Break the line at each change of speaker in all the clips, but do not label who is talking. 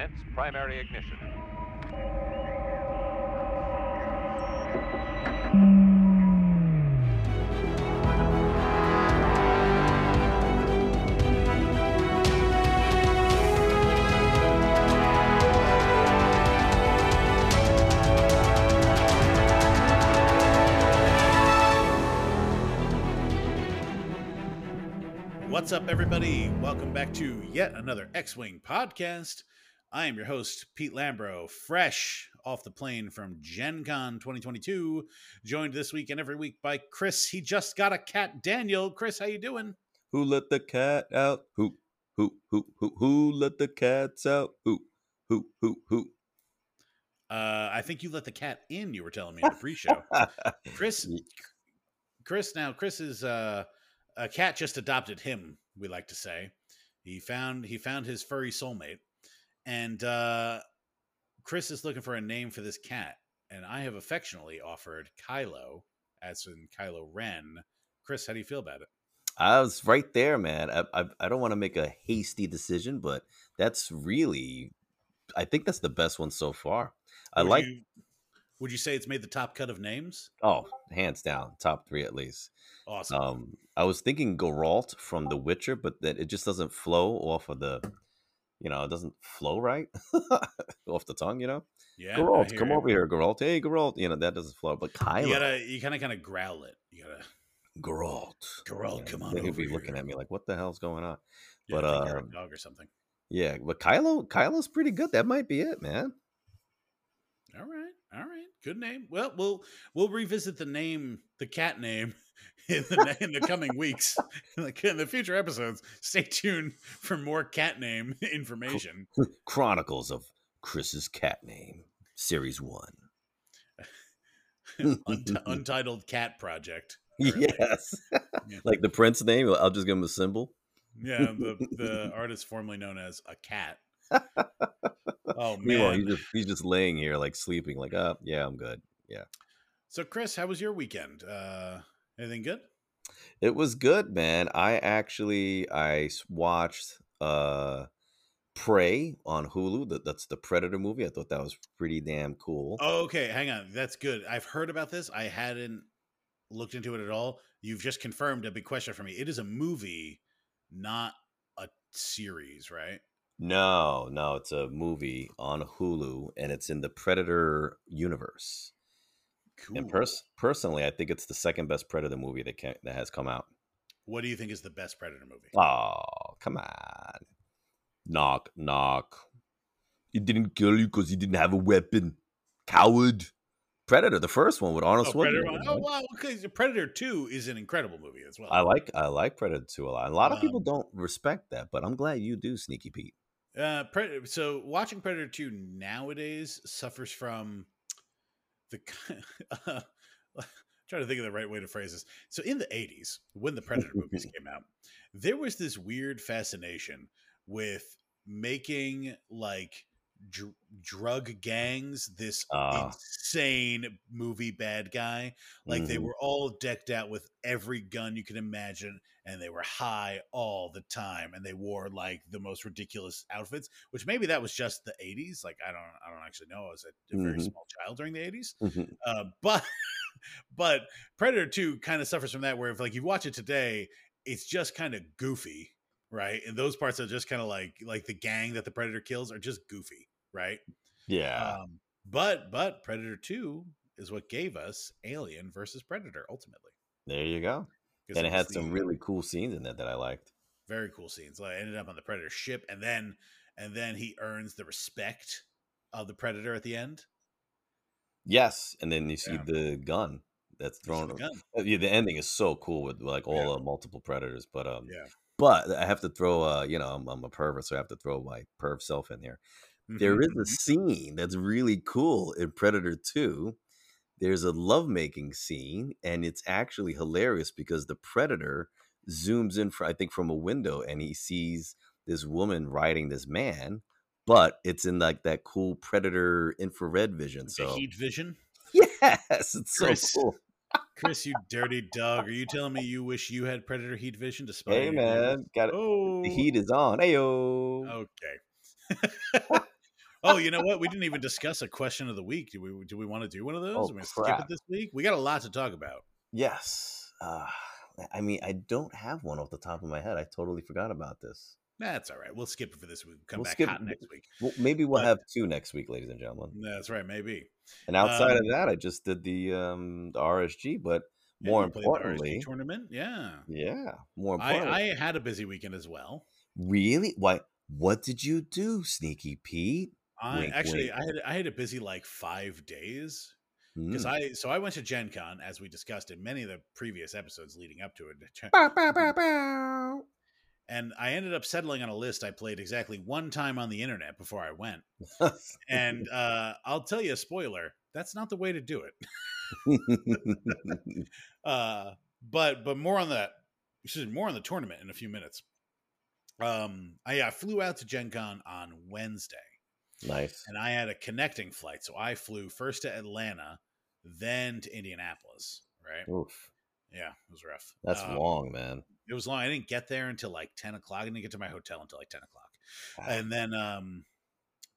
Commence primary ignition.
What's up, everybody? Welcome back to yet another X Wing podcast. I am your host, Pete Lambro, fresh off the plane from Gen Con 2022, joined this week and every week by Chris. He just got a cat, Daniel. Chris, how you doing?
Who let the cat out? Who, who, who, who, who let the cats out? Who, who, who, who?
Uh, I think you let the cat in. You were telling me in the pre-show, Chris. Chris, now Chris is uh, a cat just adopted him. We like to say he found he found his furry soulmate, and uh, Chris is looking for a name for this cat, and I have affectionately offered Kylo, as in Kylo Ren. Chris, how do you feel about it?
I was right there, man. I I, I don't want to make a hasty decision, but that's really, I think that's the best one so far. I
Would
like.
You, would you say it's made the top cut of names?
Oh, hands down, top three at least.
Awesome.
Um, I was thinking Geralt from The Witcher, but that it just doesn't flow off of the, you know, it doesn't flow right off the tongue. You know,
yeah,
Geralt, come
you.
over here, Geralt. Hey, Geralt. You know that doesn't flow, but Kylo,
You gotta, you kind of, kind of growl it. You gotta,
Geralt.
Geralt,
Yeah,
come on over
be looking at me like, "What the hell's going on?"
yeah,
but,
I think you're a
um,
dog or something.
Yeah, but Kylo, Kylo's pretty good. That might be it, man.
All right, all right, good name. Well, we'll we'll revisit the name, the cat name, in the in the coming weeks, the, in the future episodes. Stay tuned for more cat name information.
Chronicles of Chris's cat name, series one.
Unt- Untitled Cat Project.
Yes,
Yeah.
like the prince name. I'll just give him a symbol.
Yeah, the the artist formerly known as a cat. Oh
Meanwhile,
man.
he's just he's just laying here like sleeping. Like, oh yeah, I'm good. Yeah.
So, Chris, how was your weekend? Uh, anything good?
It was good, man. I actually I watched uh Prey on Hulu. That that's the Predator movie. I thought that was pretty damn cool.
Oh, okay, hang on. That's good. I've heard about this. I hadn't looked into it at all. You've just confirmed a big question for me. It is a movie, not a series, right?
No, no, it's a movie on Hulu, and it's in the Predator universe.
Cool.
And pers- personally, I think it's the second best Predator movie that can- that has come out.
what do you think is the best Predator movie?
Oh, come on. Knock, knock. He didn't kill you because he didn't have a weapon. Coward. Predator, the first one with Arnold
Oh, Predator. Oh, wow. Okay, Predator Two is an incredible movie as well.
I like I like Predator 2 a lot. A lot of people
Um,
don't respect that, but I'm glad you do, Sneaky Pete.
Uh, Predator. So watching Predator Two nowadays suffers from the. Uh, trying to think of the right way to phrase this. So in the '80s, when the Predator movies came out, there was this weird fascination with making like dr- drug gangs this
Ah.
insane movie bad guy like they
Mhm.
were all decked out with every gun you can imagine and they were high all the time and they wore like the most ridiculous outfits which maybe that was just the 80s like i don't i don't actually know i was a, a very
Mhm.
small child during the 80s
Mhm.
uh, but but predator 2 kind of suffers from that where if like you watch it today it's just kind of goofy right and those parts are just kind of like like the gang that the predator kills are just goofy right
yeah.
um, but but Predator Two is what gave us Alien versus Predator ultimately.
there you go. And it had
the
some really cool scenes in it that I liked.
very cool scenes. Like I ended up on the Predator ship, and then and then he earns the respect of the Predator at the end.
Yes, and then you see
Yeah.
the gun that's thrown.
the gun.
Uh, Yeah, the ending is so cool with like all
Yeah.
the multiple predators. But um,
Yeah.
but I have to throw uh, you know, I'm, I'm a pervert, so I have to throw my perv self in here. There
Mhm,
is a
mhm.
scene that's really cool in Predator 2. There's a lovemaking scene, and it's actually hilarious because the Predator zooms in, for, I think, from a window and he sees this woman riding this man, but it's in like that cool Predator infrared vision.
The
So,
heat vision.
yes, it's so cool.
Chris, you dirty dog. Are you telling me you wish you had Predator heat vision to spy?
Hey, man, got
Oh,
the heat is on. Hey, yo.
Okay. oh, you know what? We didn't even discuss a question of the week. Do we? Do we want to do one of those?
Oh,
skip it this week? We got a lot to talk about.
Yes. Uh, I mean, I don't have one off the top of my head. I totally forgot about this.
That's all right. We'll skip it for this week. Come
We'll
back
skip-
hot next week.
Well, maybe we'll
But-
have two next week, ladies and gentlemen.
That's right. Maybe.
And outside of
Um,
that, I just did the um the RSG, but
Yeah,
more
you played the RSG
importantly,
tournament. Yeah.
yeah, more
I, I had a busy weekend as well.
really, why? What did you do, Sneaky Pete?
I
Wink,
actually
wink.
I had I had a busy like five days because
Mm.
I so I went to Gen Con as we discussed in many of the previous episodes leading up to it.
Bow, bow, bow, bow.
And I ended up settling on a list I played exactly one time on the internet before I went. And uh, I'll tell you a spoiler, that's not the way to do it. Uh, but but more on that. Excuse me, more on the tournament in a few minutes. Um, I, I flew out to Gen Con on Wednesday,
nice.
and I had a connecting flight. So I flew first to Atlanta, then to Indianapolis. Right?
Oof,
Yeah, it was rough.
that's
Um,
long, man.
It was long. I didn't get there until like ten o'clock. I didn't get to my hotel until like ten o'clock.
Ah,
And then, um,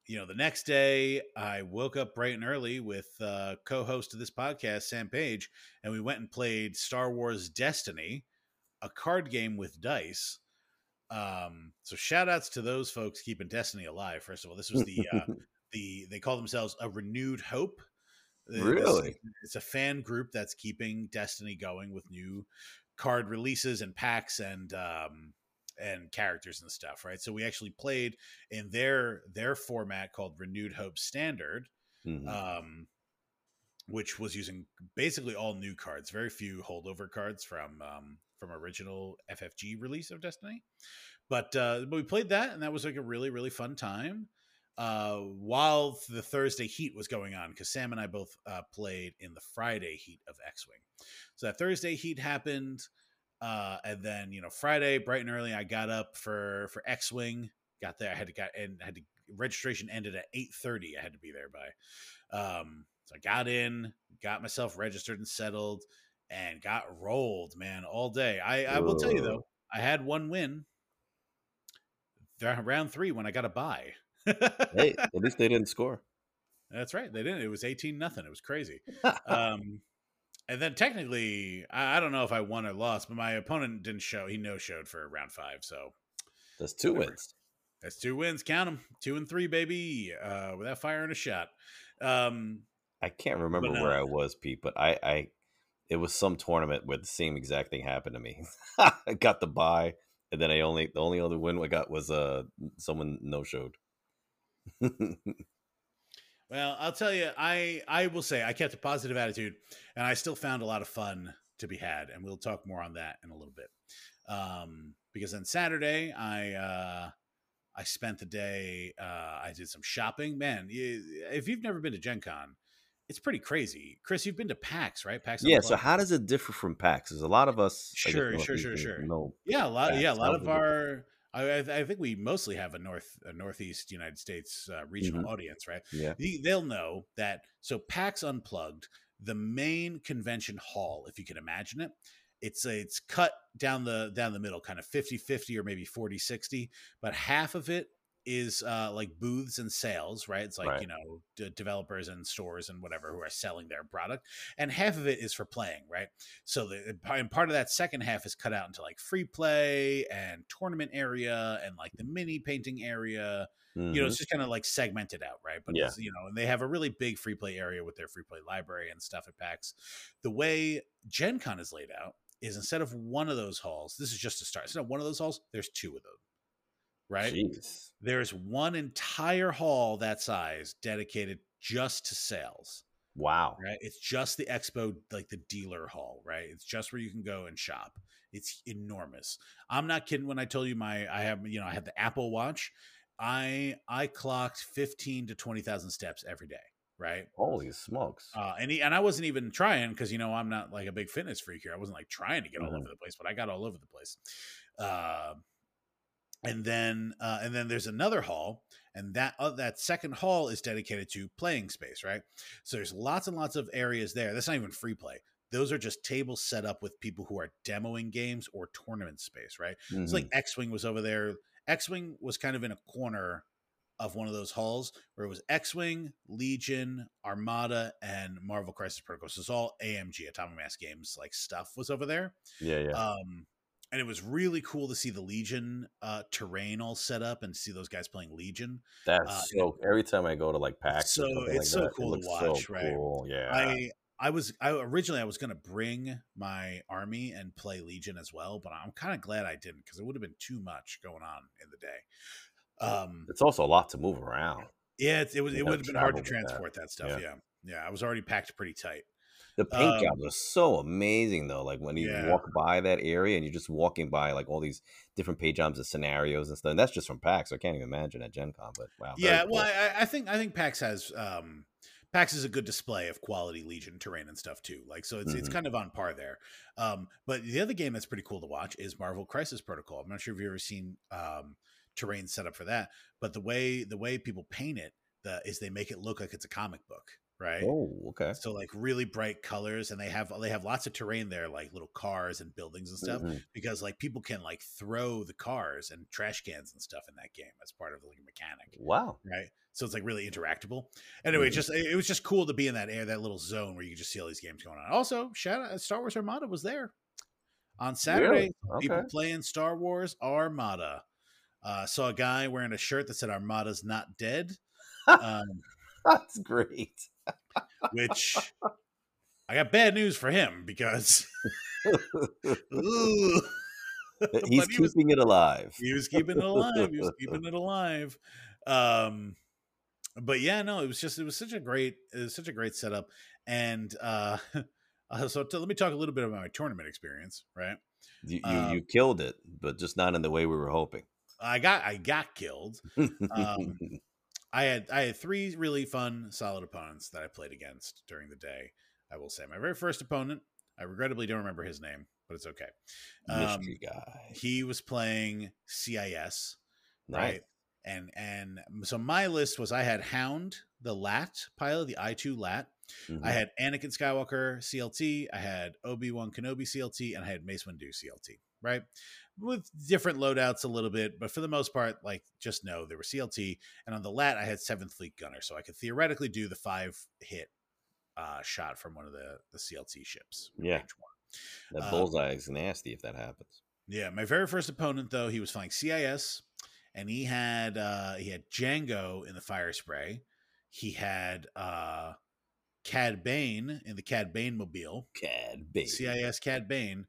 you know, the next day I woke up bright and early with uh, co-host of this podcast, Sam Page, and we went and played Star Wars Destiny, a card game with dice. Um, so shout outs to those folks keeping Destiny alive. First of all, this was the uh, the they call themselves a renewed hope. Uh, this-
Really?
it's a fan group that's keeping Destiny going with new card releases and packs and um and characters and stuff, right? So we actually played in their their format called Renewed Hope Standard,
Mhm.
um, which was using basically all new cards, very few holdover cards from um, from original FFG release of Destiny. But uh, but we played that, and that was like a really really fun time. Uh, while the Thursday heat was going on, because Sam and I both uh, played in the Friday heat of X Wing. So that Thursday heat happened, uh, and then you know Friday bright and early, I got up for for X Wing. Got there, I had to got and had to registration ended at eight thirty. I had to be there by. Um, so I got in, got myself registered and settled, and got rolled, man, all day. I, I will tell you though, I had one win. Round three when I got a buy.
hey, at least they didn't score.
That's right. They didn't. It was eighteen nothing. It was crazy. um, and then technically, I, I don't know if I won or lost, but my opponent didn't show. He no showed for round five. So
That's two
whatever.
wins.
that's two wins. Count them. Two and three, baby. Uh, without firing a shot. Um,
I can't remember
But,
where
uh,
I was, Pete, but I, I, it was some tournament where the same exact thing happened to me. I got the buy, and then I only the only other win I got was uh someone no showed.
Well, I'll tell you, I I will say I kept a positive attitude, and I still found a lot of fun to be had, and we'll talk more on that in a little bit. Um, because on Saturday, I uh, I spent the day. Uh, I did some shopping. Man, you, if you've never been to Gen Con, it's pretty crazy. Chris, you've been to PAX, right? PAX.
yeah. So how does it differ from PAX? There's a lot of us.
Sure, sure, sure, sure.
No,
Yeah, a lot. Yeah, a lot of our. I, I think we mostly have a north a northeast United States uh, regional
Mhm.
audience, right?
yeah.
The- they'll know that so PAX Unplugged, the main convention hall, if you can imagine it, it's a, it's cut down the down the middle, kind of 50-50 or maybe 40-60, but half of it is uh, like booths and sales, right? It's like,
Right.
you know, d- developers and stores and whatever who are selling their product. And half of it is for playing, right? So the and part of that second half is cut out into like free play and tournament area and like the mini painting area you know, it's just kind of like segmented out, right? But
Yeah.
you know, and they have a really big free play area with their free play library and stuff at PAX. The way Gen Con is laid out is instead of one of those halls, this is just to start. Instead of one of those halls, there's two of them, right?
Jeez.
There's one entire hall that size dedicated just to sales,
Wow.
right? It's just the expo, like the dealer hall, right? It's just where you can go and shop. It's enormous. I'm not kidding when I told you my I have you know I have the Apple Watch. I I clocked fifteen to twenty thousand steps every day, right?
Holy smokes.
Uh, and he, and I wasn't even trying because you know I'm not like a big fitness freak here. I wasn't like trying to get all
Mhm.
over the place, but I got all over the place. Uh, and then uh, and then there's another hall, and that uh, that second hall is dedicated to playing space, right? So there's lots and lots of areas there. That's not even free play. Those are just tables set up with people who are demoing games or tournament space, right? It's
Mhm.
like X Wing was over there. X Wing was kind of in a corner of one of those halls where it was X-wing, Legion, Armada, and Marvel Crisis Protocol. So it's all AMG, Atomic Mass Games, like stuff was over there.
Yeah, yeah.
Um, and it was really cool to see the Legion uh, terrain all set up and see those guys playing Legion.
That's
uh,
so. Every time I go to like PAX,
So it's
like
so
that,
cool
it
to
looks so
watch, right?
Cool. Yeah.
I I was I originally I was gonna bring my army and play Legion as well, but I'm kind of glad I didn't because it would have been too much going on in the day. Um,
it's also a lot to move around.
yeah, it, it was
You
it would have been hard to
with that.
transport that, stuff.
Yeah.
Yeah. yeah, I was already packed pretty tight.
The paint
Um,
job was so amazing though. Like when you
Yeah.
walk by that area and you're just walking by like all these different paint jobs and scenarios and stuff. And that's just from PAX. So I can't even imagine at Gen Con, but wow.
yeah,
cool.
well, I, I think I think PAX has um, PAX is a good display of quality Legion terrain and stuff too. Like, so it's it's
Mhm.
kind of on par there. Um, but the other game that's pretty cool to watch is Marvel Crisis Protocol. I'm not sure if you've ever seen um, terrain set up for that, but the way the way people paint it the, is they make it look like it's a comic book, right?
Oh, okay.
So like really bright colors, and they have they have lots of terrain there, like little cars and buildings and stuff
Mhm.
because like people can like throw the cars and trash cans and stuff in that game as part of like a mechanic
Wow.
right? So it's like really interactable. Anyway,
Mhm.
just it was just cool to be in that air, that little zone where you could just see all these games going on. Also, shout out Star Wars Armada was there on Saturday.
Really?
People playing Star Wars Armada. Uh, saw a guy wearing a shirt that said "Armada's not dead," um,
That's great.
Which I got bad news for him because
He's
he was-
keeping it alive.
he was keeping it alive. He was keeping it alive. Um, but yeah, no, it was just it was such a great it was such a great setup. And uh, uh so to, let me talk a little bit about my tournament experience. Right,
You, you,
Um,
you killed it, but just not in the way we were hoping.
I got I got killed. Um, I had I had three really fun, solid opponents that I played against during the day. I will say my very first opponent. I regrettably don't remember his name, but it's okay. Um,
guy.
he was playing CIS.
Nice.
right? And and so my list was I had Hound, the Lat pilot, the I two Lat.
Mhm.
I had Anakin Skywalker CLT. I had Obi Wan Kenobi CLT, and I had Mace Windu CLT. Right, with different loadouts a little bit, but for the most part, like just know there were CLT, and on the Lat I had Seventh Fleet Gunner, so I could theoretically do the five hit uh, shot from one of the the CLT ships.
Yeah. that
uh,
bullseye is nasty if that happens.
Yeah, my very first opponent though, he was flying CIS, and he had uh he had Django in the Firespray. He had uh Cad Bane in the Cad Bane mobile,
Cad baby.
CIS Cad Bane.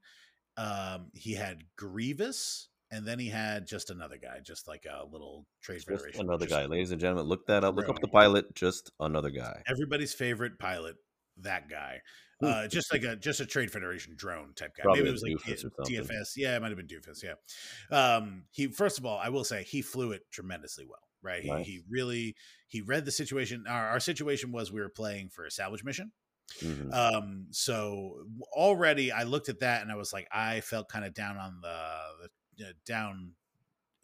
Um, he had Grievous, and then he had just another guy, just like a little trade
Just
federation.
another
just
guy, ladies and gentlemen. Look that up. Look up the pilot. Just another guy.
Everybody's favorite pilot, that guy.
Hmm.
Uh, just like a just a trade federation drone type guy.
Probably
Maybe it was like D-. DFS. Yeah, it might have been Doofus. Yeah. Um, he first of all, I will say he flew it tremendously well. Right. He,
Nice.
he really he read the situation. Our, our situation was we were playing for a salvage mission.
Mhm.
Um, so already I looked at that and I was like, I felt kind of down on the, the uh, down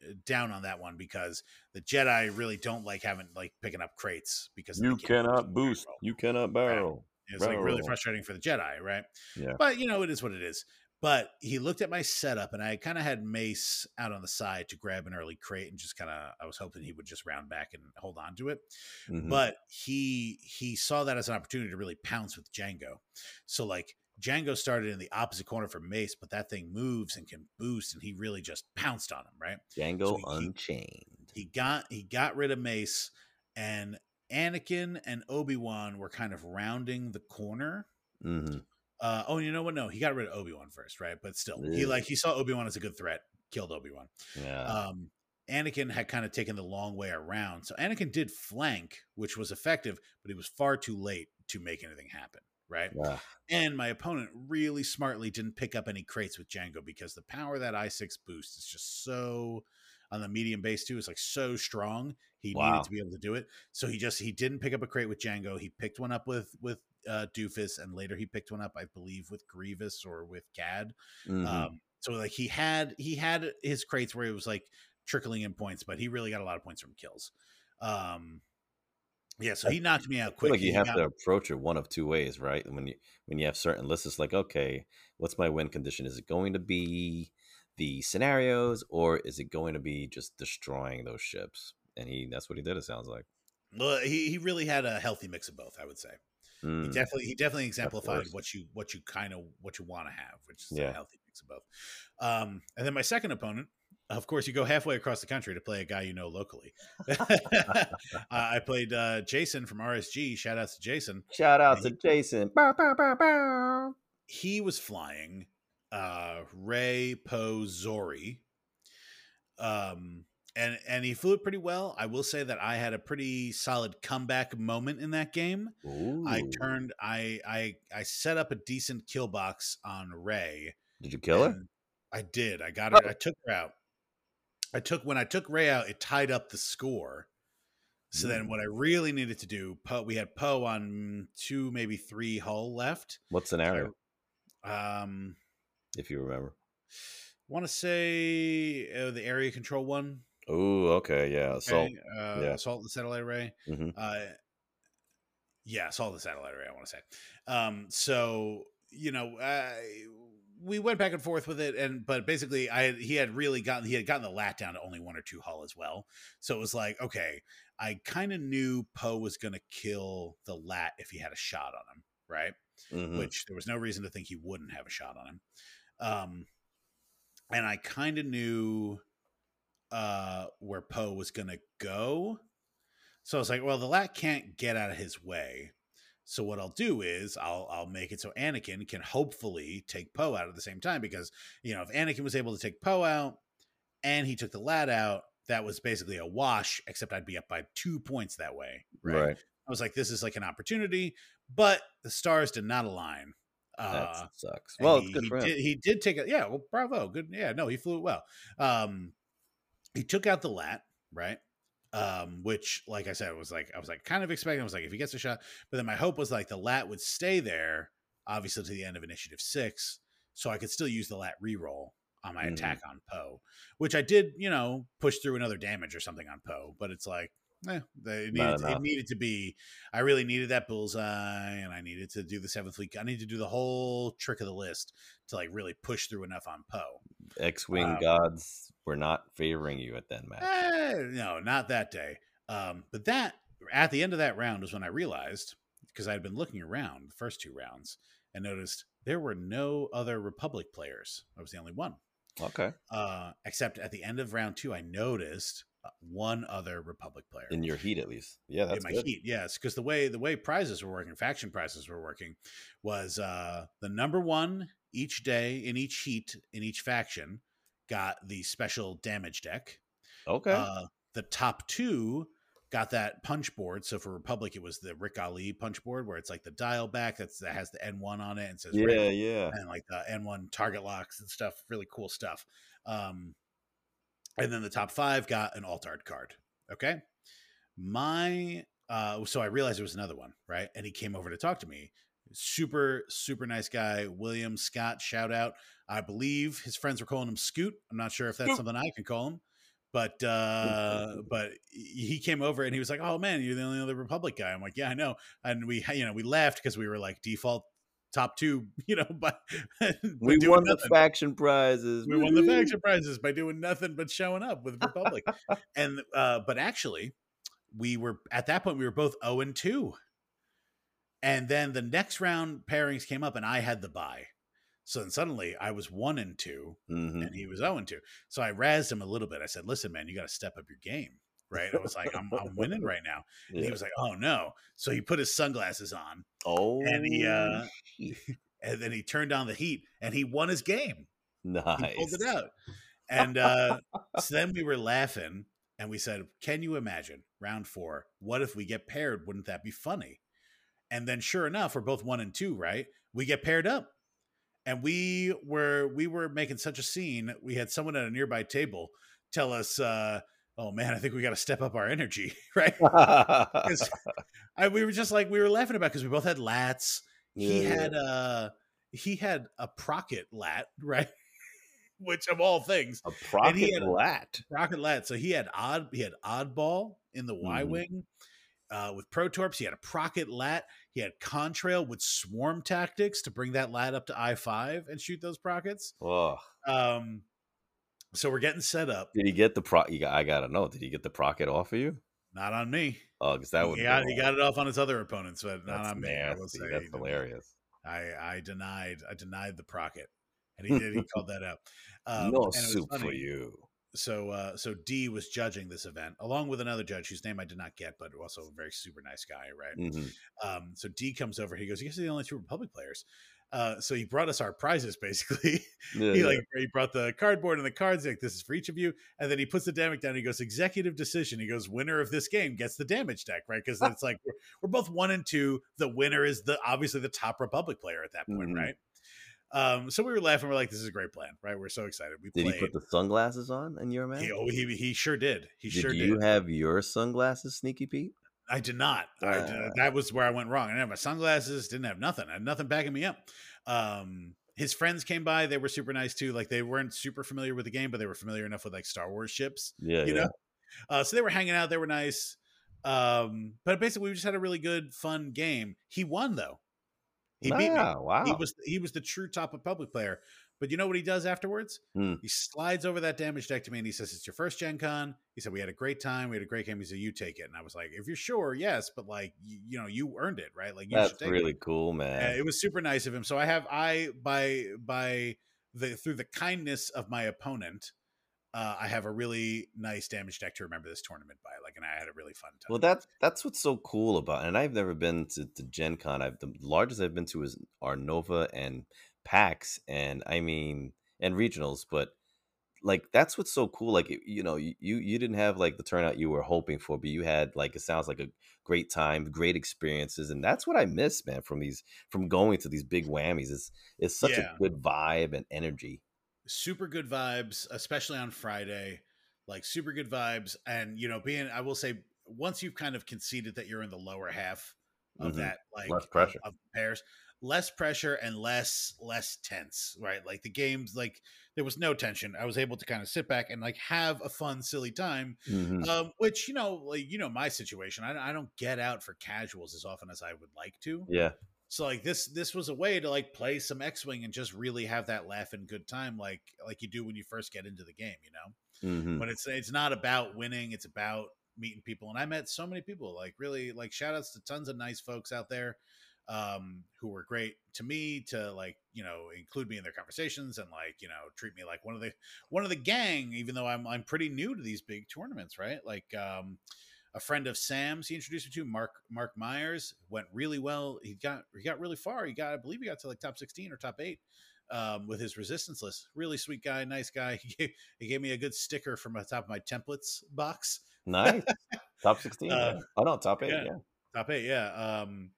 uh, down on that one because the Jedi really don't like having like picking up crates because
You cannot boost.
well.
You cannot barrel.
It's like really frustrating for the Jedi, right?
Yeah.
But you know, it is what it is. But he looked at my setup, and I kind of had Mace out on the side to grab an early crate, and just kind of, I was hoping he would just round back and hold on to it.
Mhm.
But he he saw that as an opportunity to really pounce with Django. So like Django started in the opposite corner for Mace, but that thing moves and can boost, and he really just pounced on him, right?
Django
so he-
Unchained.
he got he got rid of Mace and Anakin and Obi-Wan were kind of rounding the corner.
hmm
Uh, oh, you know what? No, he got rid of Obi-Wan first, right? But still, he like he saw Obi-Wan as a good threat, killed Obi-Wan.
Yeah.
Um Anakin had kind of taken the long way around. So Anakin did flank, which was effective, but he was far too late to make anything happen, right?
yeah.
And my opponent really smartly didn't pick up any crates with Django because the power that I6 boost is just so on the medium base too. is like so strong. He
Wow.
needed to be able to do it. So he just he didn't pick up a crate with Django. He picked one up with with uh Doofus and later he picked one up, I believe, with Grievous or with Cad.
Mhm.
Um so like he had he had his crates where it was like trickling in points, but he really got a lot of points from kills. Um yeah, so he knocked me out quick.
like you
He
have
got-
to approach it one of two ways, right? When you when you have certain lists, it's like, okay, what's my win condition? Is it going to be the scenarios, or is it going to be just destroying those ships? and he that's what he did. It sounds like.
Well, he, he really had a healthy mix of both, I would say. He
Mm,
definitely he definitely exemplified what you what you kind of what you want to have, which is a
Yeah.
healthy mix of both. Um, and then my second opponent, of course, you go halfway across the country to play a guy you know locally. uh, I played uh, Jason from RSG. Shout out to Jason.
Shout out
And
to Jason. Bow, bow, bow.
He was flying uh, Rey Poe Zorii. Um, and and he flew it pretty well. I will say that I had a pretty solid comeback moment in that game. I turned I I I set up a decent kill box on Rey.
Did you kill her?
I did. I got her. I took her out. I took when I took Rey out, it tied up the score. So then,
Mm.
what I really needed to do, Poe, we had Poe on two, maybe three hull left.
What's What scenario,
Um,
if you remember?
want to say uh, the area control one.
Oh, okay, yeah. So,
Okay, uh,
yeah.
assault the satellite array.
mhm.
Uh, yeah, assault the satellite array. I want to say. Um, so you know, uh, we went back and forth with it, and but basically, I he had really gotten he had gotten the lat down to only one or two hull as well. So it was like, okay, I kind of knew Poe was going to kill the lat if he had a shot on him, right?
Mhm.
which there was no reason to think he wouldn't have a shot on him. Um, and I kind of knew uh, where Poe was going to go. So I was like, well, the Lat can't get out of his way. So what I'll do is I'll I'll make it so Anakin can hopefully take Poe out at the same time because you know if Anakin was able to take Poe out and he took the Lat out, that was basically a wash. Except I'd be up by two points that way, right?
right.
I was like, this is like an opportunity, but the stars did not align.
That
Uh,
sucks.
and
Well,
he,
good
he did, he did take it. Yeah, well, bravo. Good. Yeah, no, he flew it well. Um, he took out the lat, right? Um, which, like I said, was like I was like kind of expecting. I was like, if he gets a shot, but then my hope was like the lat would stay there, obviously to the end of initiative six, so I could still use the lat reroll on my
Mhm.
attack on Poe, which I did, you know, push through another damage or something on Poe, but it's like. Eh, they- it, needed, it needed to be. I really needed that bullseye, and I needed to do the seventh fleet. I need to do the whole trick of the list to like really push through enough on Poe.
X-wing
um,
gods were not favoring you at that match.
Eh, no, not that day. Um, but that at the end of that round was when I realized because I had been looking around the first two rounds and noticed there were no other Republic players. I was the only one.
Okay,
Uh, except at the end of round two, I noticed one other Republic player
in your heat at least. Yeah, that's
in my
good.
heat. Yes, because the way the way prizes were working, faction prizes were working, was uh, the number one each day in each heat in each faction got the special damage deck.
Okay,
Uh, the top two got that punch board. So for Republic, it was the Ric Olié punch board where it's like the dial back that's that has the N1 on it and says
yeah,
Rick,
yeah.
and like the N1 target locks and stuff. Really cool stuff. Um, and then the top five got an alt art card. Okay. My, uh, so I realized there was another one, right? And he came over to talk to me. Super, super nice guy. William Scott, shout out. I believe his friends were calling him Scoot. I'm not sure if that's something I can call him. But uh but he came over and he was like, "Oh man, you're the only other Republic guy." I'm like, "Yeah, I know." And we, you know, we laughed because we were like default top two, you know, but,
we won the faction prizes.
We won the faction prizes by doing nothing but showing up with Republic. and uh but actually, we were at that point we were both 0 and 2. And then the next round pairings came up and I had the buy. So then suddenly I was 1 and 2
Mhm.
and he was 0 and 2. So I razzed him a little bit. I said, "Listen, man, you got to step up your game." Right? I was like, "I'm I'm winning right now." And he was like, "Oh no." So he put his sunglasses on
Oh,
and he, uh, and then he turned on the heat and he won his game.
nice.
he pulled it out. And uh, so then we were laughing and we said, Can you imagine round four? What if we get paired? Wouldn't that be funny? And then sure enough, we're both one and two, right? We get paired up. And we were we were making such a scene. We had someone at a nearby table tell us, uh, oh man, I think we gotta step up our energy, right? I, we were just like we were laughing about because we both had lats. he
Yeah, yeah.
had uh he had a procket lat, right? Which of all things,
a procket
had a-
lat.
Rocket. So he had odd he had oddball in the Y
Mhm.
wing. Uh, with Protorps, he had a Procket Lat. He had Contrail with Swarm Tactics to bring that Lat up to I five and shoot those Prockets.
Oh,
Um, So we're getting set up.
Did he get the pro? Got, I gotta know. Did he get the procket off of you?
Not on me.
Oh, because that would
he got, he got it off on his other opponents, but not
That's
on me. I will say.
That's hilarious.
I I denied I denied the procket, and he did. He called that out. Um,
no soup for you.
So uh, so D was judging this event along with another judge whose name I did not get, but also a very super nice guy, right?
Mhm.
Um, so D comes over. He goes, "You guys are the only two Republic players." Uh, so he brought us our prizes basically.
Yeah,
he
yeah.
like he brought the cardboard and the cards like this is for each of you and then he puts the damage down he goes executive decision he goes winner of this game gets the damage deck right because it's like we're, we're both one and two the winner is the obviously the top republic player at that point
Mhm.
right um so we were laughing we're like this is a great plan right we're so excited we
Did
played
he put the sunglasses on in your man?
he, oh, he, he sure did he
did
sure
you
did You
have your sunglasses, Sneaky Pete?
I did not. I did,
Ah.
that was where I went wrong. I didn't have my sunglasses. Didn't have nothing. I had nothing backing me up. Um, his friends came by. They were super nice too. Like they weren't super familiar with the game, but they were familiar enough with like Star Wars ships.
Yeah,
You
yeah.
know, uh, so they were hanging out. They were nice. Um, but basically, we just had a really good, fun game. He won though. He beat me.
Wow, wow.
He was he was the true top of public player. But you know what he does afterwards?
Hmm.
He slides over that damage deck to me and he says, It's your first Gen Con. He said, We had a great time. We had a great game. He said, You take it. And I was like, If you're sure, yes, but like, you, you know, you earned it, right? Like, you
That's
should take
really
it.
cool,
Uh,
man.
it was super nice of him. So I have, I, by, by, the through the kindness of my opponent, uh, I have a really nice damage deck to remember this tournament by. Like, and I had a really fun time.
Well, that's that's what's so cool about, and I've never been to, to Gen Con. I've the largest I've been to is Arnova and PAX, and I mean, and regionals. But like, that's what's so cool. Like, you know, you you didn't have like the turnout you were hoping for, but you had like it sounds like a great time, great experiences, and that's what I miss, man, from these from going to these big whammies. It's it's such
Yeah.
a good vibe and energy.
super good vibes, especially on Friday. Like super good vibes, and you know, being I will say, once you've kind of conceded that you're in the lower half of
Mhm.
that, like
Less pressure.
of, pairs, less pressure and less less tense, right? Like the games, like there was no tension. I was able to kind of sit back and like have a fun, silly time.
Mhm.
Um, which you know, like you know, my situation, I, I don't get out for casuals as often as I would like to.
Yeah,
So like this this was a way to like play some X-wing and just really have that laugh and good time like like you do when you first get into the game, you know.
hmm
But it's it's not about winning, it's about meeting people and I met so many people like really like shout outs to tons of nice folks out there um who were great to me to like, you know, include me in their conversations and like, you know, treat me like one of the one of the gang even though I'm I'm pretty new to these big tournaments, right? Like um a friend of Sam's he introduced me to Mark Mark Myers went really well. He got he got really far. He got I believe he got to like top 16 or top 8 um, with his resistance list. Really sweet guy, nice guy. He gave, he gave me a good sticker from the top of my templates box.
nice. top sixteen.
Uh,
yeah. Oh no, top eight.
yeah.
yeah.
Top 8, yeah. Um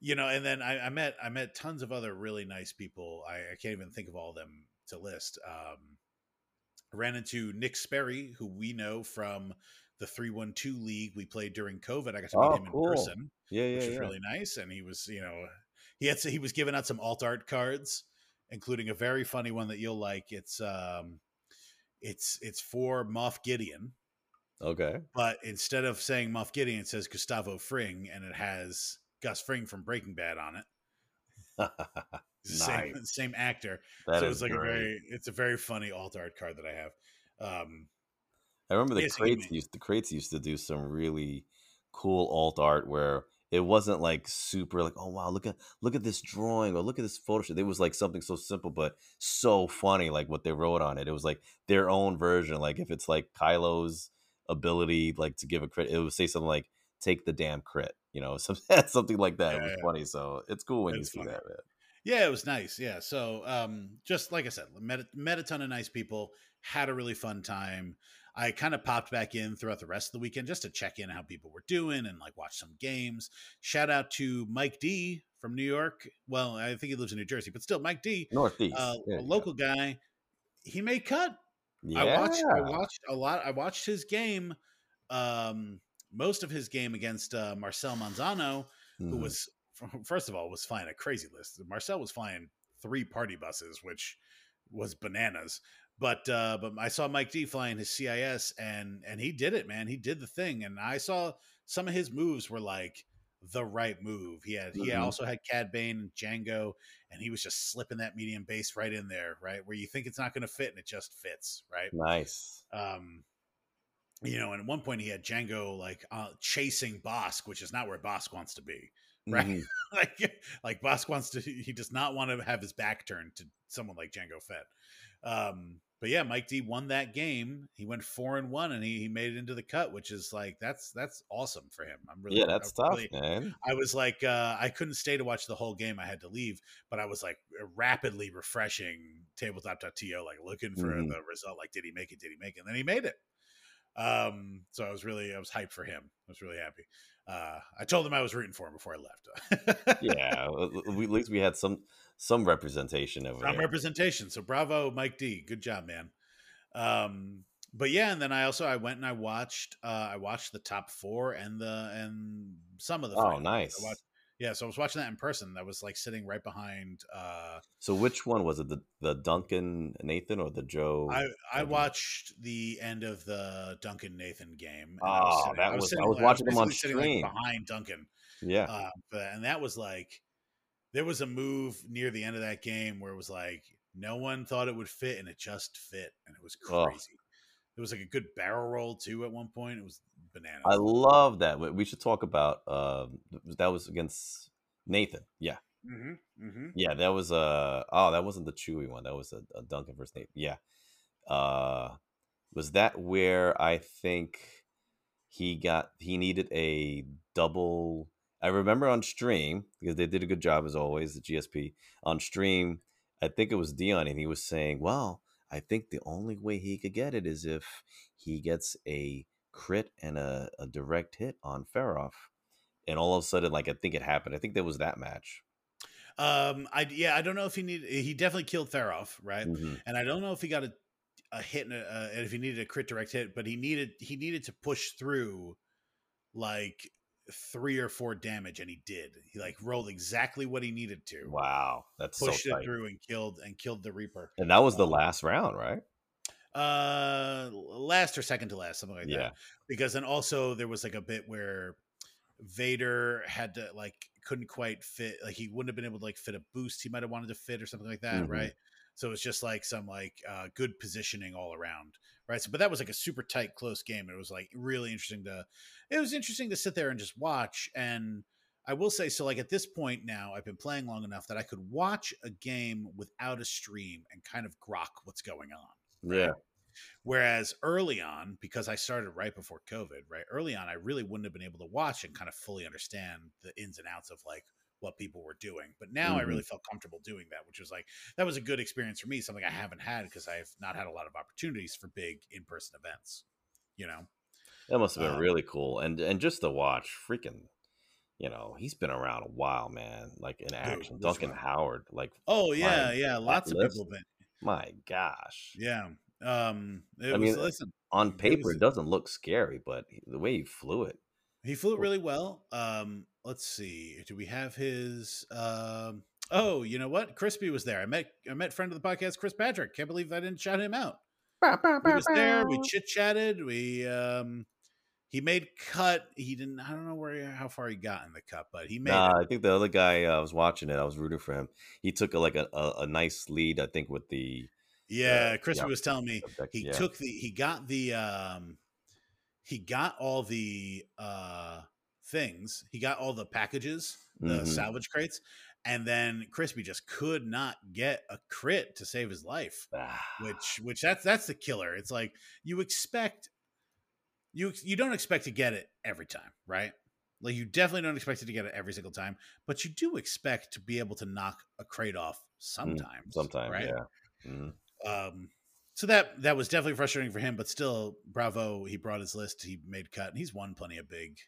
you know, and then I, I met I met tons of other really nice people. I, I can't even think of all of them to list. Um ran into Nick Sperry, who we know from the 312 league we played during COVID. I got to meet
Oh,
him in
cool.
person.
Yeah, yeah,
which was
yeah.
really nice. And he was, you know, he had he was giving out some alt art cards, including a very funny one that you'll like. It's um, it's it's for Moff Gideon,
Okay.
but instead of saying Moff Gideon, it says Gustavo Fring, and it has Gus Fring from Breaking Bad on it. Same
Nice.
same actor.
That
so it's like a very it's a very funny alt art card that I have. Um,
I remember the
Yes,
crates used the crates used to do some really cool alt art where it wasn't like super like oh wow look at look at this drawing or look at this photo. Shoot. It was like something so simple but so funny like what they wrote on it. It was like their own version. Like if it's like Kylo's ability like to give a crit, it would say something like take the damn crit. You know, some, something like that. it was
yeah.
funny. So it's cool when
It's
you see
funny.
that, man.
Yeah, it was nice. Yeah. So, um, just like I said, met, met a ton of nice people, had a really fun time. I kind of popped back in throughout the rest of the weekend just to check in how people were doing and like watch some games. Shout out to Mike D from New York. Well, I think he lives in New Jersey, but still, Mike D,
Northeast.
uh, a
you go.
local guy. He made cut.
Yeah.
I watched. I watched a lot. I watched his game. Um, most of his game against uh, Marcel Manzano, who
Mhm.
was first of all was flying a crazy list. Marcel was flying three party buses, which was bananas. But uh, but I saw Mike D flying his CIS, and and he did it, man. He did the thing, and I saw some of his moves were like the right move. He had he
Mhm.
also had Cad Bane and Django, and he was just slipping that medium base right in there, right where you think it's not going to fit and it just fits, right?
Nice.
Um, you know, and at one point he had Django like uh, chasing Bossk, which is not where Bossk wants to be, right?
Mhm.
like like Bossk wants to, he does not want to have his back turned to someone like Django Fett. Um, but yeah, Mike D won that game. He went four and one, and he, he made it into the cut, which is like that's that's awesome for him. I'm really
Yeah, that's tough,
really-
man.
I was like, uh, I couldn't stay to watch the whole game. I had to leave, but I was like rapidly refreshing tabletop.to, like looking for
Mhm.
the result. Like, did he make it? Did he make it? And then he made it. Um, so I was really, I was hyped for him. I was really happy. Uh, I told him I was rooting for him before I left.
Yeah, at we- at least we had some some representation over
Some
there.
representation. So bravo, Mike D. Good job, man. Um, but yeah, and then I also I went and I watched uh I watched the top four and the and some of the
Oh,
finals. I
nice.
watched- yeah, so I was watching that in person. That was like sitting right behind uh
So which one was it? The the Duncan Nathan or the Joe?
I I watched the end of the Duncan Nathan game.
Oh,
sitting-
that was- I
sitting,
was watching them on
basically sitting, like,
stream.
behind Duncan.
yeah.
Uh, but, and that was like, there was a move near the end of that game where it was like, no one thought it would fit and it just fit. And it was
Oh.
crazy. It was like a good barrel roll too at one point. It was bananas.
I love that. We- should talk about um that was against Nathan. Yeah.
mm-hmm, mm-hmm.
Yeah, that was uh oh, that wasn't the Chewie one. That was a, a Duncan versus Nathan. Yeah. Uh was that where I think he got he needed a double I remember on stream because they did a good job as always, the GSP on stream. I think it was Dion, and he was saying, "Well, I think the only way he could get it is if he gets a crit and a, a direct hit on Feroff." And all of a sudden, like I think it happened. I think that was that match.
Um, I yeah, I don't know if he needed. He definitely killed Theroff, right?
Mhm.
And I don't know if he got a, a hit and, a, uh, and if he needed a crit direct hit, but he needed he needed to push through like three or four damage, and he did. He like rolled exactly what he needed to,
Wow, that's
pushed
so
it through, and killed and killed the Reaper.
And that was the
Um,
last round, right?
Uh, last or second to last, something like
Yeah.
that. Because then also there was like a bit where Vader had to like couldn't quite fit like he wouldn't have been able to like fit a boost he might have wanted to fit or something like that,
Mhm.
right? So it's just like some like uh good positioning all around, right? So but that was like a super tight close game. It was like really interesting to it was interesting to sit there and just watch and I will say so like at this point now I've been playing long enough that I could watch a game without a stream and kind of grok what's going on.
Yeah.
Whereas early on, because I started right before COVID, right? Early on, I really wouldn't have been able to watch and kind of fully understand the ins and outs of like what people were doing. But now I
Mhm.
really felt comfortable doing that, which was like that was a good experience for me, something I haven't had because I've not had a lot of opportunities for big in person events. You know?
That must have been
Um,
really cool. And and just to watch, freaking, you know, he's been around a while, man. Like in action,
which
Duncan
one?
Howard. Like,
Oh yeah, yeah. Lots of people have been
my gosh.
yeah. Um it
I
was
mean,
listen,
On
it
paper,
was-
it doesn't look scary, but the way he flew it.
He flew it really well. Um, let's see. Do we have his? Um, oh, you know what? Crispy was there. I met I met friend of the podcast, Chris Patrick. Can't believe I didn't shout him out. He was there. We chit chatted. We um, he made cut. He didn't. I don't know where how far he got in the cut, but he made
Nah,
it.
I think the other guy uh, I was watching it. I was rooting for him. He took a, like a, a, a nice lead. I think with the
Yeah,
uh,
Crispy
yeah,
was telling me
object-
he
yeah.
took the he got the um he got all the uh things he got all the packages the
Mhm.
salvage crates and then crispy just could not get a crit to save his life
Ah,
which which that's that's the killer it's like you expect you you don't expect to get it every time right like you definitely don't expect it to get it every single time but you do expect to be able to knock a crate off sometimes
sometimes,
right
yeah. Mhm.
um, so that that was definitely frustrating for him, but still, bravo. He brought his list. He made cut, and he's won plenty of big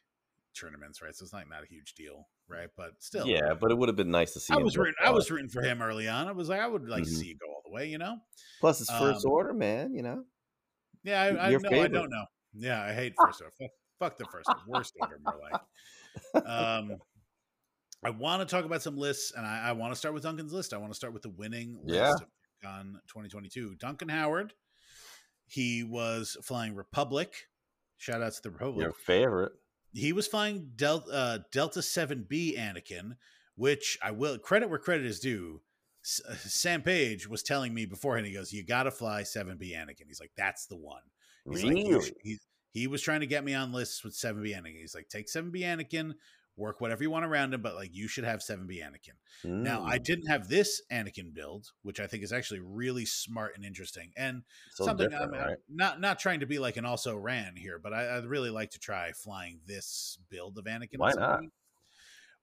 tournaments, right? So it's not not a huge deal, right? But still,
Yeah, but it would have been nice to see.
I
him
was rooting, I was rooting for him early on. I was like, I would like to
Mhm.
see you go all the way, you know?
Plus, his first
um,
order, man. You know,
Yeah, I, I know. I don't know. Yeah, I hate first order. Fuck, fuck the first order. Worst order, more like. Um, I want to talk about some lists, and I, I want to start with Duncan's list. I want to start with the winning
Yeah.
list of on 2022. Duncan Howard, he was flying Republic. Shout out to the Republic.
your favorite.
he was flying Del- uh, Delta 7B Anakin, which I will credit where credit is due. S- uh, Sam Page was telling me beforehand, he goes, You got to fly 7B Anakin. He's like, That's the one. He's
really?
"You sh- he's, he was trying to get me on lists with 7B Anakin. He's like, Take 7B Anakin, work whatever you want around him, but like, you should have 7B Anakin. Now, I
Mm,
didn't have this Anakin build, which I think is actually really smart and interesting. And
so
something I'm,
right?
not not trying to be like an also ran here, but I, I'd really like to try flying this build of Anakin.
Why not?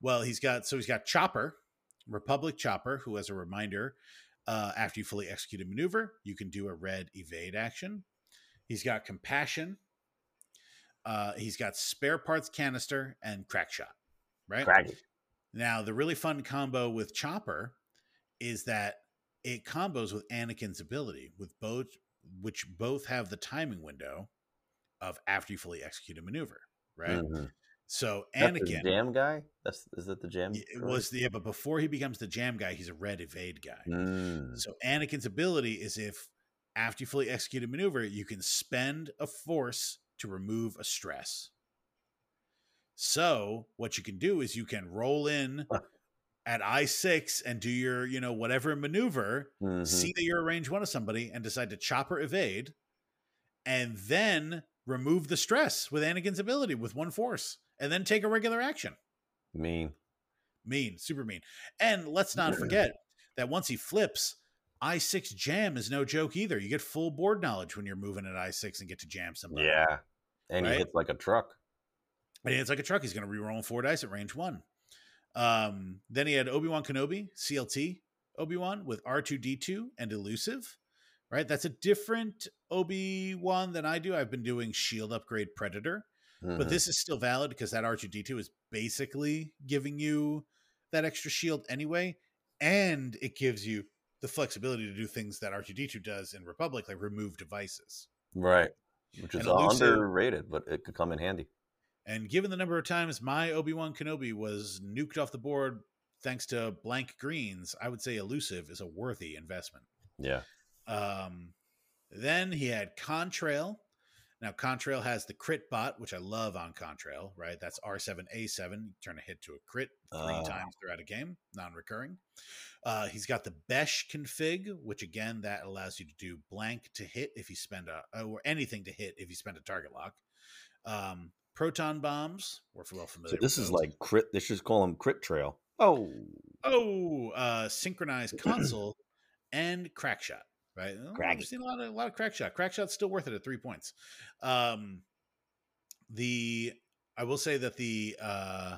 Well, he's got so he's got Chopper, Republic Chopper, who, as a reminder, uh, after you fully execute a maneuver, you can do a red evade action. He's got Compassion. Uh, he's got spare parts canister and crack shot. Right now, the really fun combo with Chopper is that it combos with Anakin's ability, with both which both have the timing window of after you fully execute a maneuver, right?
Mhm.
So Anakin
jam guy. That's is that the jam?
it was the yeah, but before he becomes the jam guy, he's a red evade guy.
Mm,
So Anakin's ability is if after you fully execute a maneuver, you can spend a force to remove a stress. So what you can do is you can roll in at I six and do your you know whatever maneuver,
mhm.
see that you're a range one of somebody, and decide to chopper evade, and then remove the stress with Anakin's ability with one force, and then take a regular action.
mean.
Mean, super mean. And let's not forget that once he flips, I6 jam is no joke either. You get full board knowledge when you're moving at I6 and get to jam somebody.
Yeah, and
Right?
he hits like a truck.
And it's like a truck. He's going to re-roll four dice at range one. Um, then he had Obi-Wan Kenobi, CLT Obi-Wan with R2D2 and Elusive. Right? That's a different Obi-Wan than I do. I've been doing shield upgrade Predator. but
Mhm.
this is still valid because that R2D2 is basically giving you that extra shield anyway, and it gives you the flexibility to do things that R2D2 does in Republic, like remove devices.
right, which is
elusive-
underrated, but it could come in handy.
And given the number of times my Obi Wan Kenobi was nuked off the board thanks to blank greens, I would say elusive is a worthy investment.
Yeah,
Um, then he had Contrail. Now, Contrail has the crit bot, which I love on Contrail, right? That's R7A7. You turn a hit to a crit three
Ah.
times throughout a game, non recurring. Uh, he's got the Besh config, which again, that allows you to do blank to hit if you spend a, or anything to hit if you spend a target lock. Um, proton bombs, we're well
so
familiar
this
with
is
those.
like crit. They should call him Crit Trail. Oh,
Oh, uh, synchronized console and crack shot. Right, Oh, we've seen a lot of a lot of crack shot. Crack shot's still worth it at three points. Um, the I will say that the uh,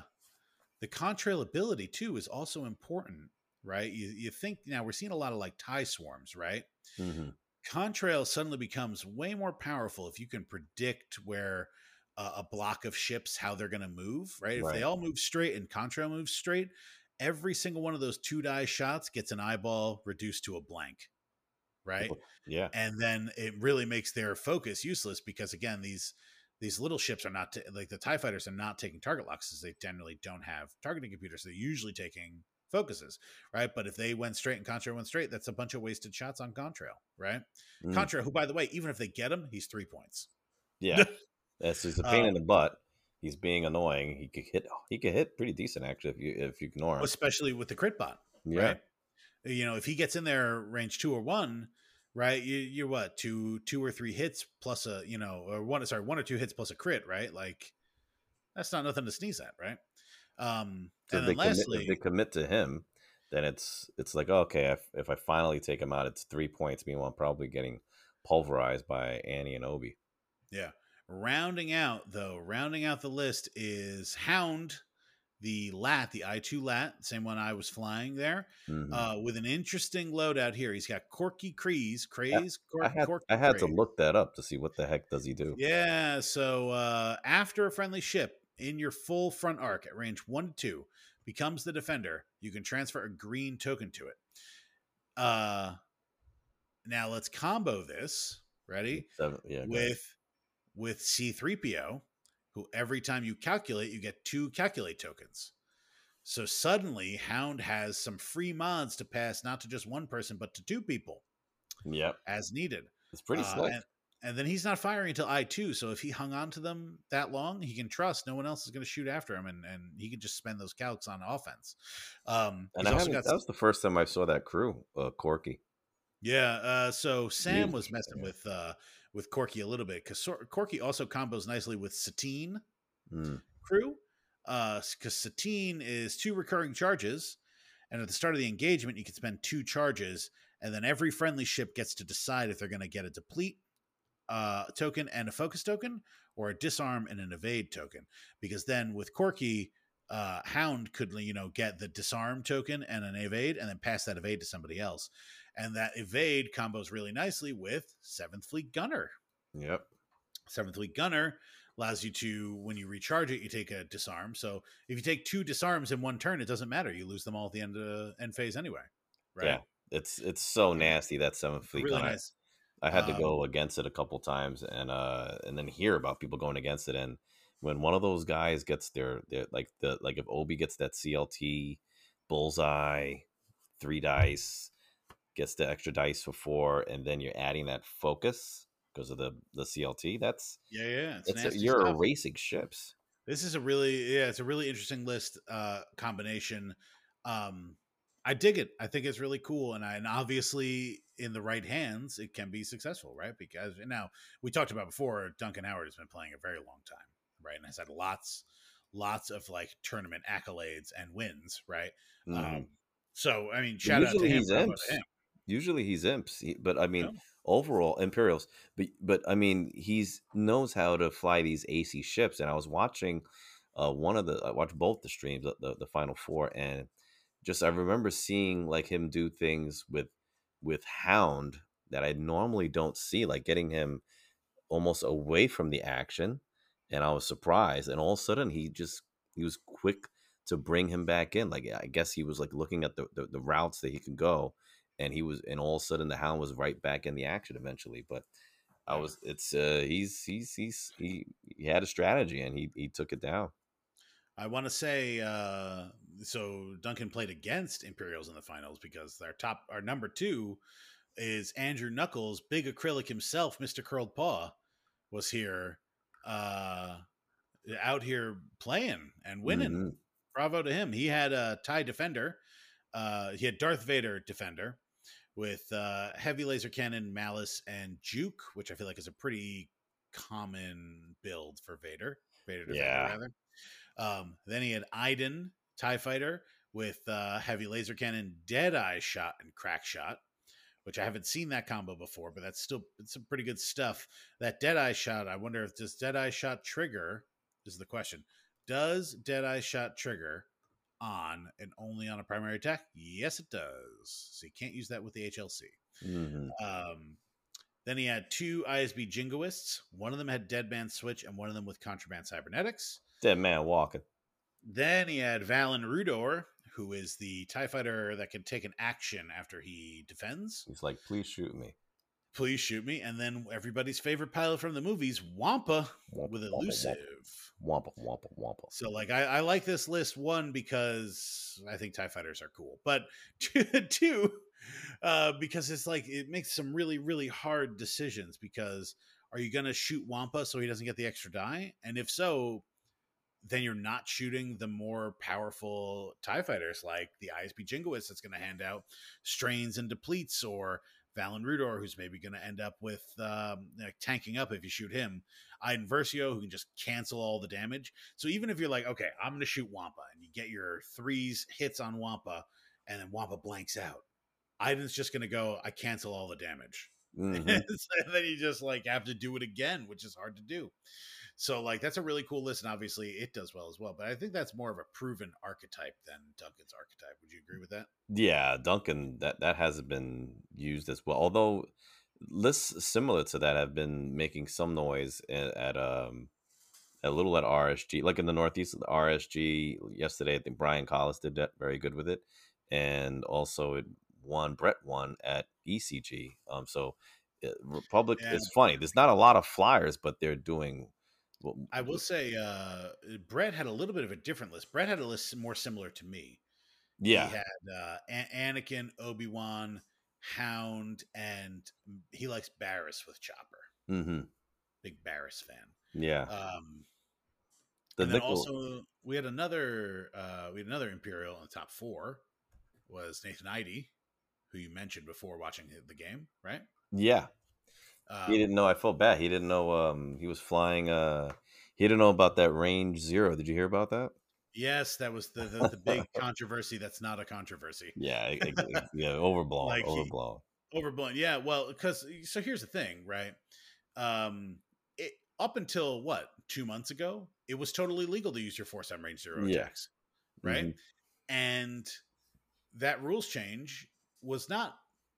the contrail ability too is also important. Right, you you think now we're seeing a lot of like tie swarms. Right,
hmm
contrail suddenly becomes way more powerful if you can predict where uh, a block of ships how they're going to move right if they all move straight and contrail moves straight every single one of those two die shots gets an eyeball reduced to a blank right
yeah,
and then it really makes their focus useless because again these these little ships are not ta- like the tie fighters are not taking target locks because they generally don't have targeting computers so they're usually taking focuses right but if they went straight and contrail went straight that's a bunch of wasted shots on contrail right
Mm.
Contra, who by the way, even if they get him, he's three points.
yeah. That's he's a pain in
Um,
the butt. He's being annoying. He could hit. He could hit pretty decent actually if you if you ignore him.
Especially with the crit bot,
Yeah,
right? You know, if he gets in there range two or one, right? You, you're what two two or three hits plus a you know or one sorry one or two hits plus a crit, right? Like that's not nothing to sneeze at, right? Um,
So
and then
commit,
lastly,
if they commit to him, then it's it's like okay, if, if I finally take him out, it's three points. Meanwhile, I'm probably getting pulverized by Annie and Obi.
Yeah. Rounding out though, rounding out the list is Hound, the lat, the I2 lat, same one I was flying there,
Mhm.
uh, with an interesting loadout here. He's got Korkie Kryze, Craze, Cor-
I had
Korkie
I had to look that up to see what the heck does he do.
Yeah, so uh, after a friendly ship in your full front arc at range one to two becomes the defender, you can transfer a green token to it. Uh, now let's combo this. Ready?
Seven, yeah,
with with C3PO, who every time you calculate, you get two calculate tokens. So suddenly, Hound has some free mods to pass not to just one person, but to two people
yep,
as needed.
it's pretty
Uh,
slick.
And, and then he's not firing until I two. So if he hung on to them that long, he can trust no one else is going to shoot after him, and, and he can just spend those calcs on offense. Um,
and I got that was the first time I saw that crew, uh, Korkie.
Yeah. Uh, so Sam was messing yeah. with uh, with Korkie a little bit because Korkie also combos nicely with Satine mm. crew. Because uh, Satine is two recurring charges, and at the start of the engagement, you can spend two charges, and then every friendly ship gets to decide if they're going to get a deplete uh, token and a focus token, or a disarm and an evade token. Because then with Korkie, uh, Hound could you know get the disarm token and an evade, and then pass that evade to somebody else, and that evade combos really nicely with Seventh Fleet Gunner.
Yep,
Seventh Fleet Gunner allows you to when you recharge it, you take a disarm. So if you take two disarms in one turn, it doesn't matter. You lose them all at the end of end phase anyway.
Right. Yeah, it's it's so nasty that Seventh Fleet really Gunner. Nice. I had to um, go against it a couple times and uh and then hear about people going against it and when one of those guys gets their, their like the like if Obi gets that CLT bullseye three dice gets the extra dice for four and then you're adding that focus because of the the CLT that's
yeah yeah
it's, it's a, you're stuff. erasing ships
this is a really yeah it's a really interesting list uh combination um I dig it. I think it's really cool, and I, and obviously in the right hands, it can be successful, right? Because now we talked about before, Duncan Howard has been playing a very long time, right, and has had lots, lots of like tournament accolades and wins, right? Mm-hmm. Um, so I mean, shout Usually out to him,
he's imps. him. Usually he's imps, he, but I mean, overall Imperials, but but I mean, he's knows how to fly these AC ships, and I was watching uh, one of the I watched both the streams, the, the, the final four, and just I remember seeing like him do things with with Hound that I normally don't see, like getting him almost away from the action. And I was surprised. And all of a sudden he just he was quick to bring him back in. Like I guess he was like looking at the, the, the routes that he could go. And he was and all of a sudden the hound was right back in the action eventually. But I was it's uh he's he's he's he, he had a strategy and he he took it down.
I want to say uh, so. Duncan played against Imperials in the finals because our top, our number two, is Andrew Knuckles, big acrylic himself, Mister Curled Paw, was here, uh, out here playing and winning. Mm-hmm. Bravo to him. He had a tie defender. Uh, he had Darth Vader defender with uh, heavy laser cannon, malice, and juke, which I feel like is a pretty common build for Vader. Vader yeah. rather. Um, then he had Iden, TIE fighter, with uh, heavy laser cannon, dead eye shot, and crack shot, which I haven't seen that combo before, but that's still it's some pretty good stuff. That dead eye shot, I wonder if does dead eye shot trigger? Is the question. Does dead eye shot trigger on and only on a primary attack? Yes, it does. So you can't use that with the HLC. Mm-hmm. Um, then he had two ISB jingoists. One of them had Dead Man Switch, and one of them with Contraband Cybernetics.
Dead man walking.
Then he had Valen Rudor, who is the TIE fighter that can take an action after he defends.
He's like, please shoot me.
Please shoot me. And then everybody's favorite pilot from the movies, Wampa, wampa with elusive.
Wampa, wampa, wampa.
So, like, I, I, like this list, one, because I think TIE fighters are cool. But two, uh, because it's like, it makes some really, really hard decisions because are you going to shoot Wampa so he doesn't get the extra die? And if so, then you're not shooting the more powerful TIE fighters like the ISB Jingoist that's going to hand out strains and depletes, or Valen Rudor, who's maybe going to end up with um, like tanking up if you shoot him. Iden Versio, who can just cancel all the damage. So even if you're like, okay, I'm going to shoot Wampa, and you get your threes hits on Wampa, and then Wampa blanks out, Iden's just going to go, I cancel all the damage. Mm-hmm. and then you just like have to do it again, which is hard to do. So like that's a really cool list, and obviously it does well as well. But I think that's more of a proven archetype than Duncan's archetype. Would you agree with that?
Yeah, Duncan that that hasn't been used as well. Although lists similar to that have been making some noise at, at um a little at RSG, like in the Northeast, the RSG yesterday. I think Brian Collis did that very good with it, and also it won. Brett won at ECG. Um, so uh, Republic yeah. is funny. There's not a lot of flyers, but they're doing
well, I will say, uh, Brett had a little bit of a different list. Brett had a list more similar to me.
Yeah,
he had uh, Anakin, Obi Wan, Hound, and he likes Barris with Chopper.
Mm-hmm.
Big Barris fan.
Yeah.
Um,
the
and then also we had another uh, we had another Imperial in the top four was Nathan Idy, who you mentioned before watching the game, right?
yeah.
Um,
he didn't know. I felt bad. He didn't know. Um, he was flying. Uh, he didn't know about that range zero. Did you hear about that?
Yes, that was the the, the big controversy. That's not a controversy.
Yeah. it- it- yeah. Overblown.
Like he-
overblown.
Overblown. Yeah, well, because so here's the thing, right? Um, it, up until what two months ago, it was totally legal to use your force on range zero
Yeah.
attacks, right?
Mhm.
And that rules change was not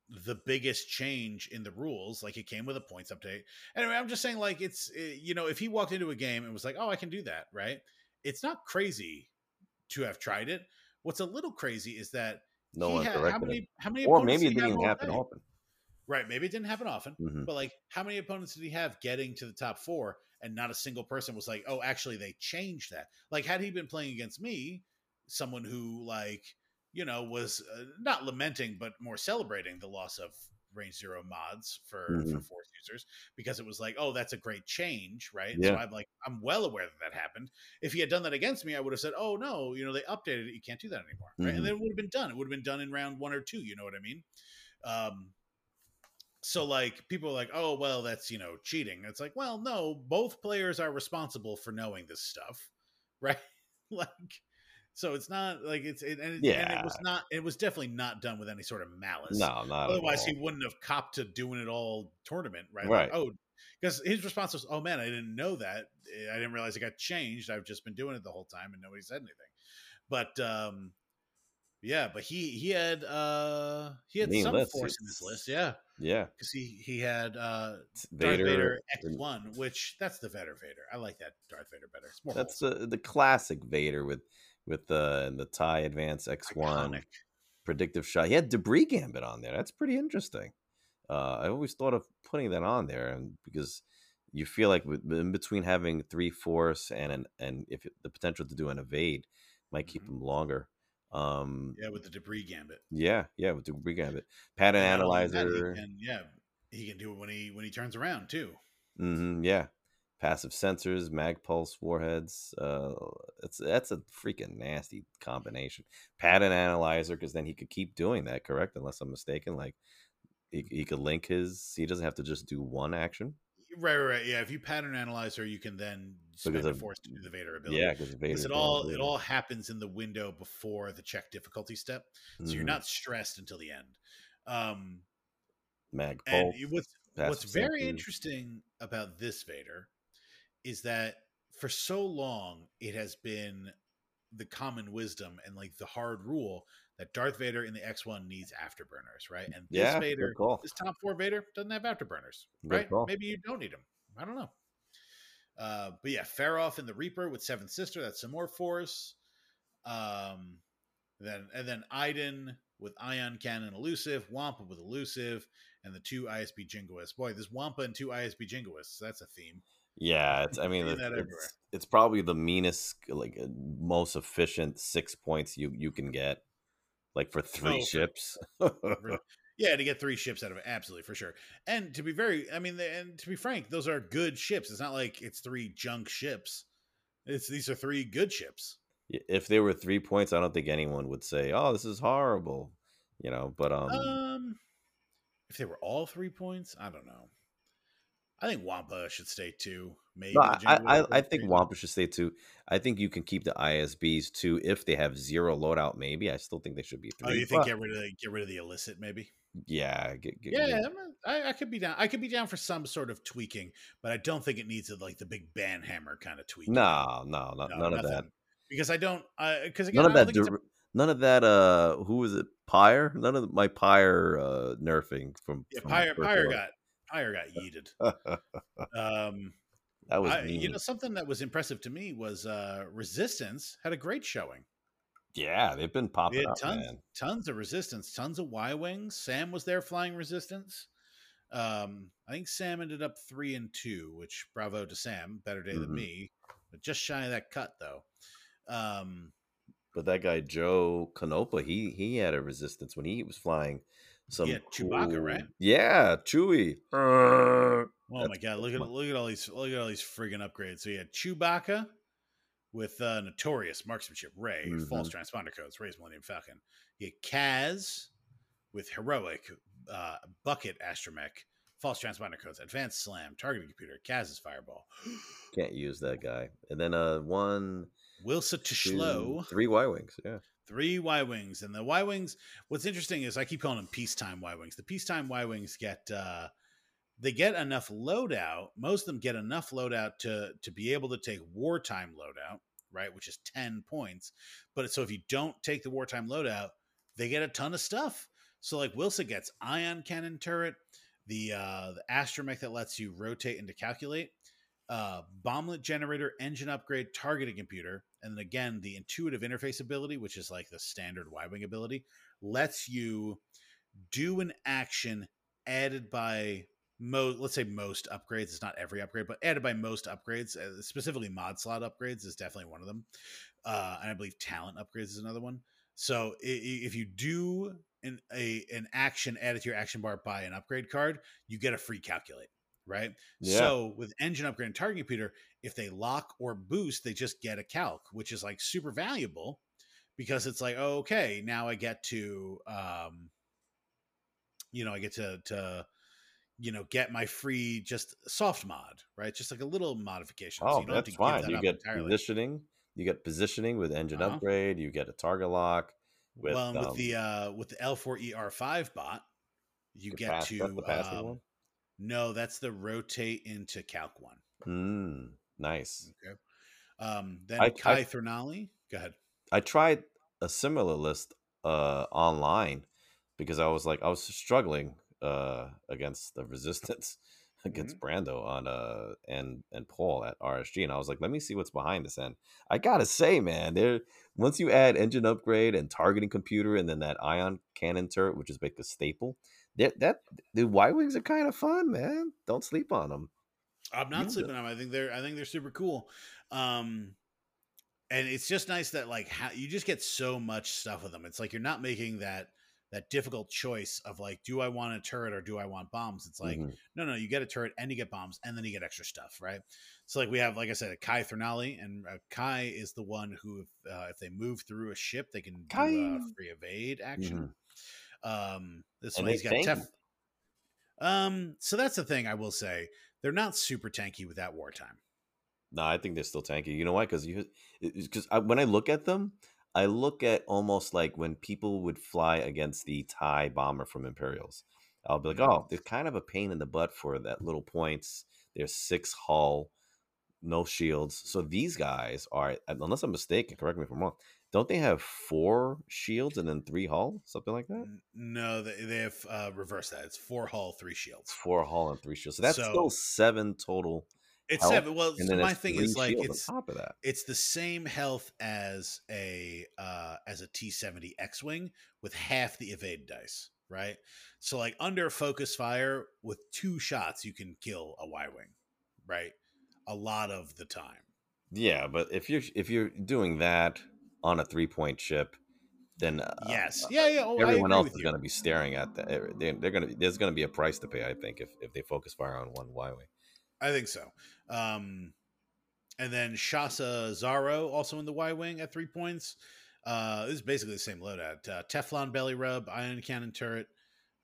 the biggest change in the rules. Like it came with a points update. Anyway, I'm just saying, like it's eh, you know, if he walked into a game and was like, "Oh, I can do that," right? It's not crazy to have tried it. What's a little crazy is that
No one
had, how many how many
Or
opponents
maybe it didn't happen
day?
often.
Right, maybe it didn't happen often,
Mhm.
but like, how many opponents did he have getting to the top four, and not a single person was like, "Oh, actually, they changed that." Like, had he been playing against me, someone who like, you know, was uh, not lamenting but more celebrating the loss of range zero mods for for
Mhm.
force users because it was like, "Oh, that's a great change," right? So I'm like, I'm well aware that that happened. If he had done that against me, I would have said, "Oh no, you know, they updated it. You can't do that anymore," right?
Mhm.
And then it would have been done. It would have been done in round one or two. You know what I mean? Um, so like people are like, oh well, that's you know cheating. It's like, well, no, both players are responsible for knowing this stuff, right? like, so it's not like it's it, and, it, and it was not. It was definitely not done with any sort of malice.
No, not
Otherwise,
at all.
he wouldn't have copped to doing it all tournament, right?
Right.
Like, oh, because his response was, "Oh man, I didn't know that. Eh, I didn't realize it got changed. I've just been doing it the whole time, and nobody said anything." But um, yeah, but he he had uh he had
Mean
some force in his list, yeah,
Yeah.
because he he had uh Darth Vader. X one, which that's the Vader Vader. I like that Darth Vader better. It's more
That's
wholesome.
the the classic Vader with with the the tie advance X one predictive shot. He had debris gambit on there. That's pretty interesting. Uh, I always thought of putting that on there, and because you feel like in between having three force and an, and if it- the potential to do an evade might keep
Mhm.
him longer. Um,
Yeah, with the debris gambit.
yeah, yeah, with the debris gambit, pattern
And that,
analyzer.
he can, yeah, he can do it when he when he turns around too.
Mm-hmm, yeah, passive sensors, mag pulse warheads. Uh, it's that's a freaking nasty combination. Pattern analyzer, because then he could keep doing that. Correct, unless I'm mistaken. Like he, he could link his. He doesn't have to just do one action.
Right, right, right. Yeah, if you pattern analyzer, you can then spend
Because of-
force to do the Vader ability.
Yeah, because
Because it all it all happens in the window before the check difficulty step, so
Mm-hmm.
you're not stressed until the end. Um,
mag
and
pulse.
it- what's what's very interesting about this Vader is that for so long it has been the common wisdom and like the hard rule that Darth Vader in the X1 needs afterburners, right? And this
Yeah,
Vader, this top four Vader doesn't have afterburners, right? Maybe you don't need them. I don't know. Uh, but yeah, Feroph in the Reaper with Seventh Sister, that's some more force. Um, then and then Iden with Ion Cannon Elusive, Wampa with Elusive, and the two ISB Jingoists. Boy, this Wampa and two ISB Jingoists, that's a theme.
Yeah, it's. I mean, it's, it's, it's probably the meanest, like uh, most efficient six points you you can get, like for three
Oh,
ships.
Yeah, to get three ships out of it, absolutely for sure. And to be very, I mean, and to be frank, those are good ships. It's not like it's three junk ships. It's these are three good ships.
if there were three points, I don't think anyone would say, "Oh, this is horrible," you know. But um,
Um, if they were all three points, I don't know. I think Wampa should stay two. Maybe
no, I, I I think. Wampa should stay two. I think you can keep the ISBs two if they have zero loadout. Maybe I still think they should be three.
Oh, you think
but-
get rid of the, get rid of the illicit? Maybe.
yeah, get, get,
Yeah,
get-
I'm a- I, I could be down. I could be down for some sort of tweaking, but I don't think it needs a, like the big band hammer kind of tweak.
no, no, no,
No,
none of that.
because I don't. Because again,
None of that.
a-
none of that. Uh, who was it? Pyre. None of my Pyre uh, nerfing from.
yeah,
from
Pyre, Pyre got Pyre got yeeted. Um,
that was
I, you know something that was impressive to me was uh, Resistance had a great showing.
yeah, they've been popping
had
up,
tons,
man.
tons of Resistance, tons of Y wings. Sam was there flying Resistance. Um, I think Sam ended up three and two, which bravo to Sam, better day
Mhm.
than me, but just shy of that cut though. Um,
But that guy Joe Canopa, he he had a resistance when he was flying some
had Chewbacca, right?
Yeah, Chewie.
Well, Oh my god! Look at look at all these look at all these friggin' upgrades. So you had Chewbacca with uh, Notorious Marksmanship, Rey,
Mhm.
False Transponder Codes, Rey's Millennium Falcon. You had Kaz with Heroic, uh, Bucket Astromech, False Transponder Codes, Advanced Slam, Targeting Computer, Kaz's Fireball,
Can't use that guy. And then uh one,
Wilsa Teshlo,
three Y wings. Yeah.
Three Y Wings. And the Y Wings, what's interesting is I keep calling them peacetime Y Wings. The peacetime Y Wings get uh they get enough loadout. Most of them get enough loadout to to be able to take wartime loadout, right? Which is 10 points. But so if you don't take the wartime loadout, they get a ton of stuff. So like Wilson gets ion cannon turret, the uh the astromech that lets you rotate and to calculate, uh bomblet generator, engine upgrade, targeting computer, and then again the intuitive interface ability, which is like the standard Y-wing ability, lets you do an action added by most let's say most upgrades it's not every upgrade but added by most upgrades uh, specifically mod slot upgrades is definitely one of them uh and i believe talent upgrades is another one. So if you do an a an action added to your action bar by an upgrade card you get a free calculate right
Yeah.
so with engine upgrade and target computer if they lock or boost they just get a calc which is like super valuable because it's like oh, okay now i get to um you know i get to to you know get my free just soft mod right just like a little modification
Oh,
you don't have to
that's
give
fine.
that
You get
entirely.
positioning. You get positioning with engine
Uh-huh.
upgrade. You get a target lock. With,
well with
um,
the uh with the l4er5 bot you get to
the passive
um,
one.
No that's the rotate into calc one
Mm, nice.
okay um then
I-
kai
I-
Thernali. go ahead
I tried a similar list uh online because I was like I was struggling uh against the resistance against Brando on uh and and Paul at RSG and I was like let me see what's behind this and I gotta say man there once you add engine upgrade and targeting computer and then that ion cannon turret which is like a staple that that the Y wings are kind of fun man don't sleep on them
I'm not sleeping on them. I think they're I think they're super cool. Um and it's just nice that like how you just get so much stuff with them. It's like you're not making that that difficult choice of like do I want a turret or do I want bombs? It's like
Mhm.
no no, you get a turret and you get bombs and then you get extra stuff, right? So like we have like I said a Caithrenalli and uh, Kai is the one who if uh, if they move through a ship, they can do
Kai.
a free evade action. Um this
And
one he's got. Tef um, so that's the thing I will say. They're not super tanky with that wartime.
No, I think they're still tanky. You know why? Because you, because when I look at them, I look at almost like when people would fly against the TIE bomber from Imperials. I'll be like,
Mhm.
oh, they're kind of a pain in the butt for that little points. They're six hull, no shields. So these guys are, unless I'm mistaken, correct me if I'm wrong. Don't they have four shields and then three hull, something like that?
No, they, they have uh, reversed that. It's four hull, three shields.
Four hull and three shields. So that's
So-
still seven total.
It's
health,
seven. Well, so my thing is like it's
top of that.
it's the same health as a uh as a T70 X-wing with half the evade dice, right? So like under focus fire with two shots you can kill a Y-wing, right? A lot of the time.
Yeah, but if you're if you're doing that on a three point ship, then uh,
Yes.
uh,
Yeah, yeah. Oh,
everyone else is going to be staring at that. They're, they're going to there's going to be a price to pay, I think, if, if they focus fire on one Y wing.
I think so. Um, and then Shasa Zaro also in the Y wing at three points. Uh, this is basically the same loadout: uh, Teflon belly rub, ion cannon turret,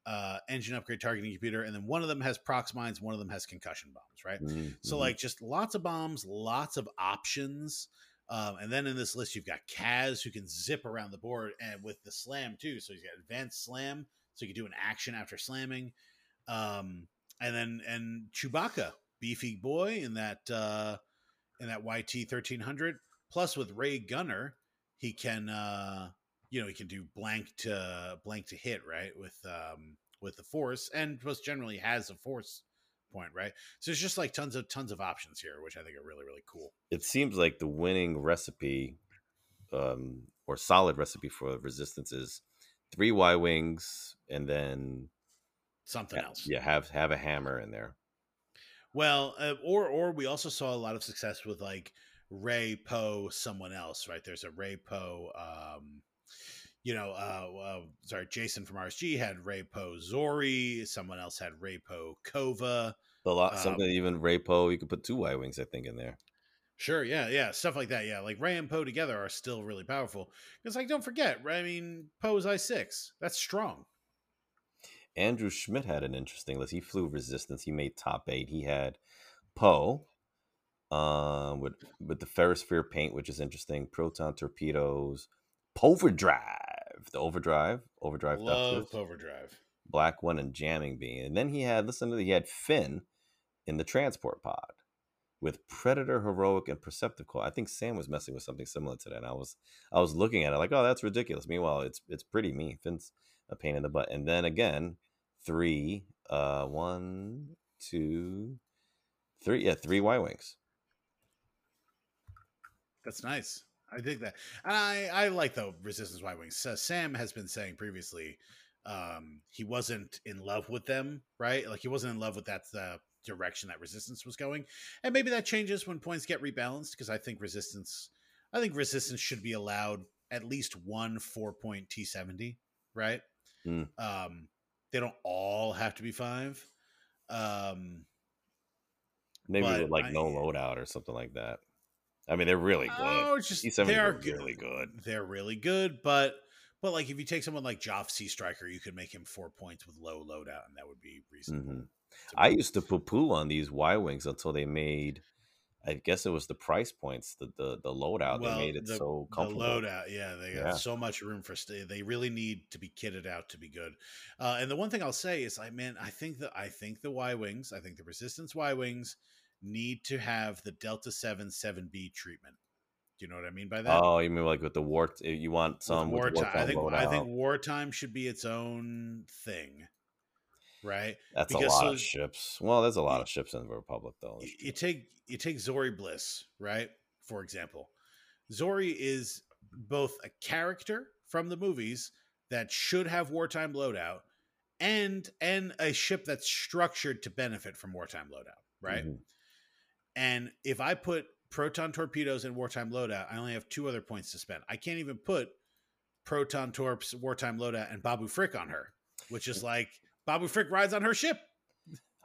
uh, engine upgrade, targeting computer, and then one of them has prox mines, one of them has concussion bombs. Right.
Mm,
So
mhm.
like just lots of bombs, lots of options. Um, and then in this list, you've got Kaz who can zip around the board and with the slam too. So he's got advanced slam, so you can do an action after slamming. Um, and then and Chewbacca, beefy boy in that uh, in that YT thirteen hundred. Plus with Rey Gunner, he can uh, you know he can do blank to blank to hit right with um, with the force, and plus generally has a force point right. So it's just like tons of tons of options here, which I think are really really cool.
it seems like the winning recipe, um, or solid recipe for resistance is three Y wings and then
Something else.
yeah, have have a hammer in there.
Well, uh, or or we also saw a lot of success with like Rey Poe, someone else, right? There's a Rey Poe. Um, you know, uh, uh, sorry, Jason from RSG had Rey Poe Zorii. Someone else had Rey Poe Kova.
A lot,
Um,
something even Rey Poe. You could put two Y wings, I think, in there.
Sure, yeah, yeah, stuff like that. Yeah, like Rey and Poe together are still really powerful. Because, like, don't forget. I mean, Poe's I six. That's strong.
Andrew Schmidt had an interesting list. He flew Resistance. He made top eight. He had Poe, um, with with the Ferrosphere paint, which is interesting. Proton torpedoes, Poverdrive, the Overdrive, Overdrive
Love
Ducters,
Overdrive.
Black One, and Jamming Beam. And then he had listen to he had Finn in the transport pod with Predator, Heroic, and Perceptive Claw. I think Sam was messing with something similar to that. And I was I was looking at it like, oh, that's ridiculous. Meanwhile, it's it's pretty mean. Finn's a pain in the butt. And then again, three, uh, one, two, three, yeah, three Y wings.
That's nice. I dig that. And I, I like the Resistance Y Wings. Uh, Sam has been saying previously um, he wasn't in love with them, right? Like he wasn't in love with that uh, direction that Resistance was going. And maybe that changes when points get rebalanced because I think Resistance, I think Resistance should be allowed at least one four point T70, right?
Mm.
Um, they don't all have to be five. Um,
Maybe with like
I-
no loadout or something like that. I mean, they're really good.
Oh, it's just they are good.
really good.
They're really good, but but like if you take someone like Joph Seastriker, you could make him four points with low loadout, and that would be reasonable.
Mhm. I used to poo poo on these Y wings until they made. I guess it was the price points, the the, the loadout. they made it
the,
so
the loadout, yeah, they got
Yeah.
so much room for stay. They really need to be kitted out to be good. Uh, and the one thing I'll say is, I man, I think that I think the Y wings, I think the Resistance Y wings need to have the Delta Seven Seven B treatment. Do you know what I mean by that?
Oh, you mean like with the war? You want
with
some with
wartime. I think
loadout?
I think wartime should be its own thing, right?
That's a lot
so-
of ships. Well, there's a lot of ships in the Republic, though.
Y- You take you take Zorii Bliss, right? For example, Zorii is both a character from the movies that should have wartime loadout, and and a ship that's structured to benefit from wartime loadout, right?
Mhm.
And if I put proton torpedoes in wartime loadout, I only have two other points to spend. I can't even put proton torps wartime loadout and Babu Frick on her, which is like Babu Frick rides on her ship.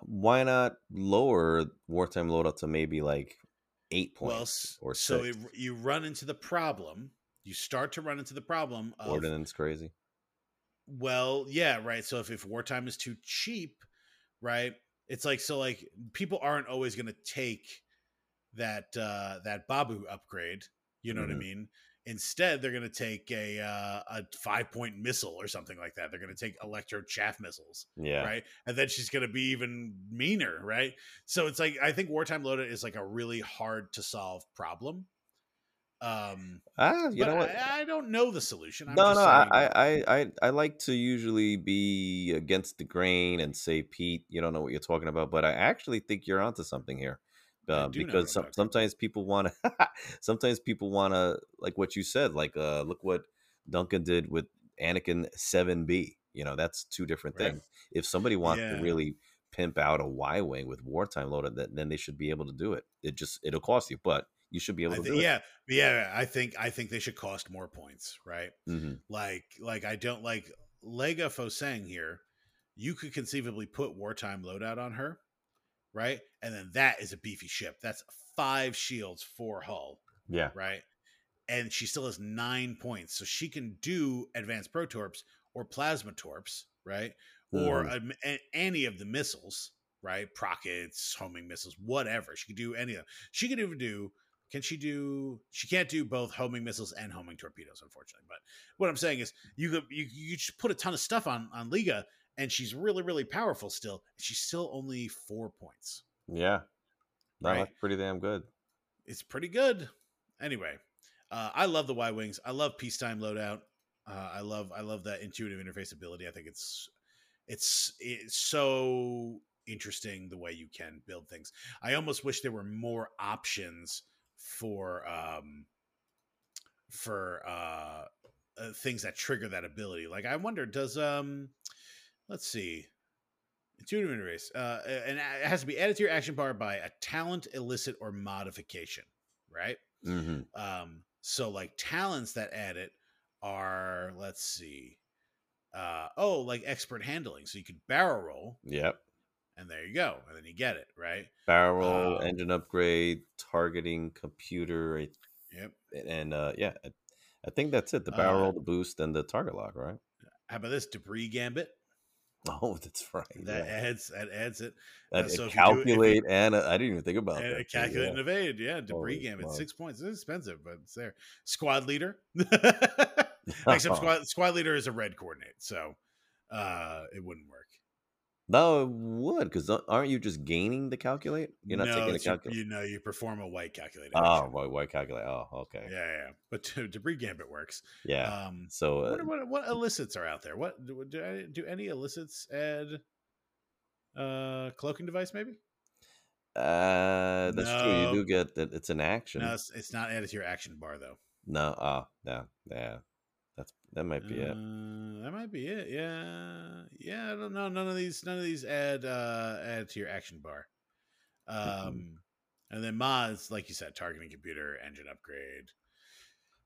Why not lower wartime loadout to maybe like eight
Well,
points
s-
or
so it, you run into the problem. You start to run into the problem of
Ordnance crazy.
well, yeah, right. So if, if wartime is too cheap, right? It's like so like people aren't always going to take that uh that Babu upgrade, you know what I
Mhm.
mean? Instead, they're going to take a uh, a 5-point missile or something like that. They're going to take electro chaff missiles,
Yeah.
right? And then she's going to be even meaner, right? So it's like I think wartime loaded is like a really hard to solve problem. Um
Ah, you know what?
I, I don't know the solution. I'm
no,
just
no, I, I, I, I like to usually be against the grain and say, Pete, you don't know what you're talking about, but I actually think you're onto something here,
I
uh,
do know what
because some, sometimes people want to, sometimes people want to, like what you said, like uh, look what Duncan did with Anakin Seven B. You know, that's two different
Right.
things. If somebody wants
Yeah.
to really pimp out a Y wing with wartime loaded, then they should be able to do it. It just it'll cost you, but you should be able to it.
yeah, yeah. I think I think they should cost more points, right?
hmm
Like like I don't like Lega Fossang here. You could conceivably put wartime loadout on her, right? And then that is a beefy ship. That's five shields, four hull,
Yeah.
right? And she still has nine points, so she can do advanced protorps or plasma torps, right? Or
Mhm.
a- a- any of the missiles, right? Prockets, homing missiles, whatever. She could do any of them. She could even do. Can she do? She can't do both homing missiles and homing torpedoes, unfortunately. But what I'm saying is, you could you, you just put a ton of stuff on on Liga, and she's really really powerful still. She's still only four points.
Yeah. No,
Right.
that's pretty damn good.
It's pretty good. Anyway, uh, I love the Y wings. I love peacetime loadout. Uh, I love I love that intuitive interface ability. I think it's it's it's so interesting the way you can build things. I almost wish there were more options for um for uh, uh things that trigger that ability. Like I wonder does um let's see intuitive interface uh and it has to be added to your action bar by a talent illicit or modification, right?
hmm
Um, so like talents that add it are let's see, uh, oh, like expert handling. So you could barrel roll,
Yep.
And there you go, and then you get it right.
Barrel
Uh,
engine upgrade, targeting, computer,
Yep.
and uh, yeah, I, I think that's it. The barrel
Uh,
the boost, and the target lock, right?
How about this debris gambit?
Oh, that's right.
That
yeah.
adds that adds it. Uh, so if do-
calculate and uh, I didn't even think about
And
that.
calculate
yeah.
and evade, yeah. Debris
Holy
gambit, six points. It's expensive, but it's there. Squad leader, except squad squad leader is a red coordinate, so uh, it wouldn't work.
No, it would because aren't you just gaining the calculate? You're not
no,
taking the calculate.
you know you perform a white calculate.
Oh,
action.
why calculate? Oh, okay.
yeah, yeah. But debris gambit works.
Yeah.
Um,
so uh,
wonder what, what elicits are out there. What do, do, I- do any elicits add uh cloaking device? Maybe
uh, that's true. You do get that. It's an action.
no, it's, it's not added to your action bar though.
No. Oh, no. Yeah. That might be it.
Uh, that might be it. Yeah, yeah. I don't know. None of these, none of these add uh add to your action bar.
Mm-hmm.
Um, and then mods, like you said, targeting computer, engine upgrade,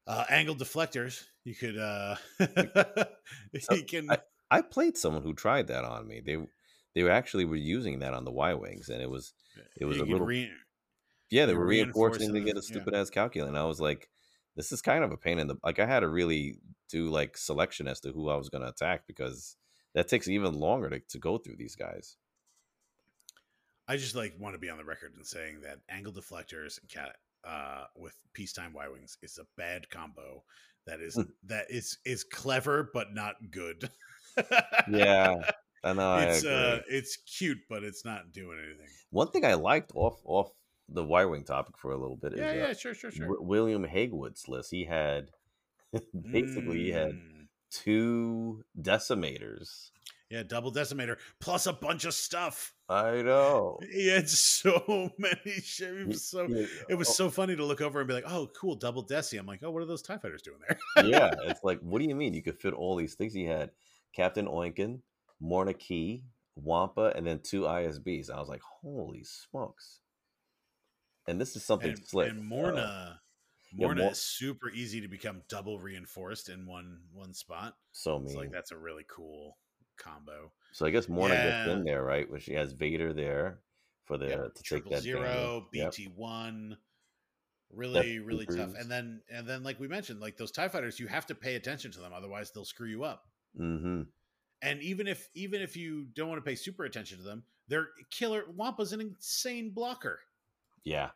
uh, angle deflectors. You could uh,
So,
you can.
I played someone who tried that on me. They they were actually were using that on the Y wings, and it was it was
you
a little
re-
yeah. They were reinforcing to get a
yeah.
stupid ass calculator, and I was like, this is kind of a pain in the like. I had a really do like selection as to who I was going to attack because that takes even longer to, to go through these guys.
I just like want to be on the record in saying that angle deflectors and cat uh, with peacetime Y wings is a bad combo. That is
Hmm.
that is is clever but not good.
Yeah, I know. I
it's
agree.
uh it's cute but it's not doing anything.
One thing I liked off off the Y wing topic for a little bit
Yeah,
is
yeah,
uh,
sure, sure, sure.
W- William Hagwood's list. He had basically he had
Mm.
two decimators.
yeah, double decimator plus a bunch of stuff.
I know.
He had so many shit. It was so it was
oh,
so funny to look over and be like, "Oh, cool, double deci." I'm like, "Oh, what are those Tie fighters doing there?"
yeah, it's like, what do you mean? You could fit all these things. He had Captain Oicunn, Morna Kee, Wampa, and then two ISBs. I was like, holy smokes! And this is something
and,
slick.
and
uh,
Morna,
yeah, Mor-
is super easy to become double reinforced in one one spot.
so mean.
like that's a really cool combo.
So I guess Morna gets in there, right? Where she has Vader there for the
Yep,
to take that
zero. BT one. Really, really tough. And then and then like we mentioned, like those TIE fighters, you have to pay attention to them, otherwise they'll screw you up.
Mm-hmm.
And even if even if you don't want to pay super attention to them, they're killer Wampa's an insane blocker.
Yeah.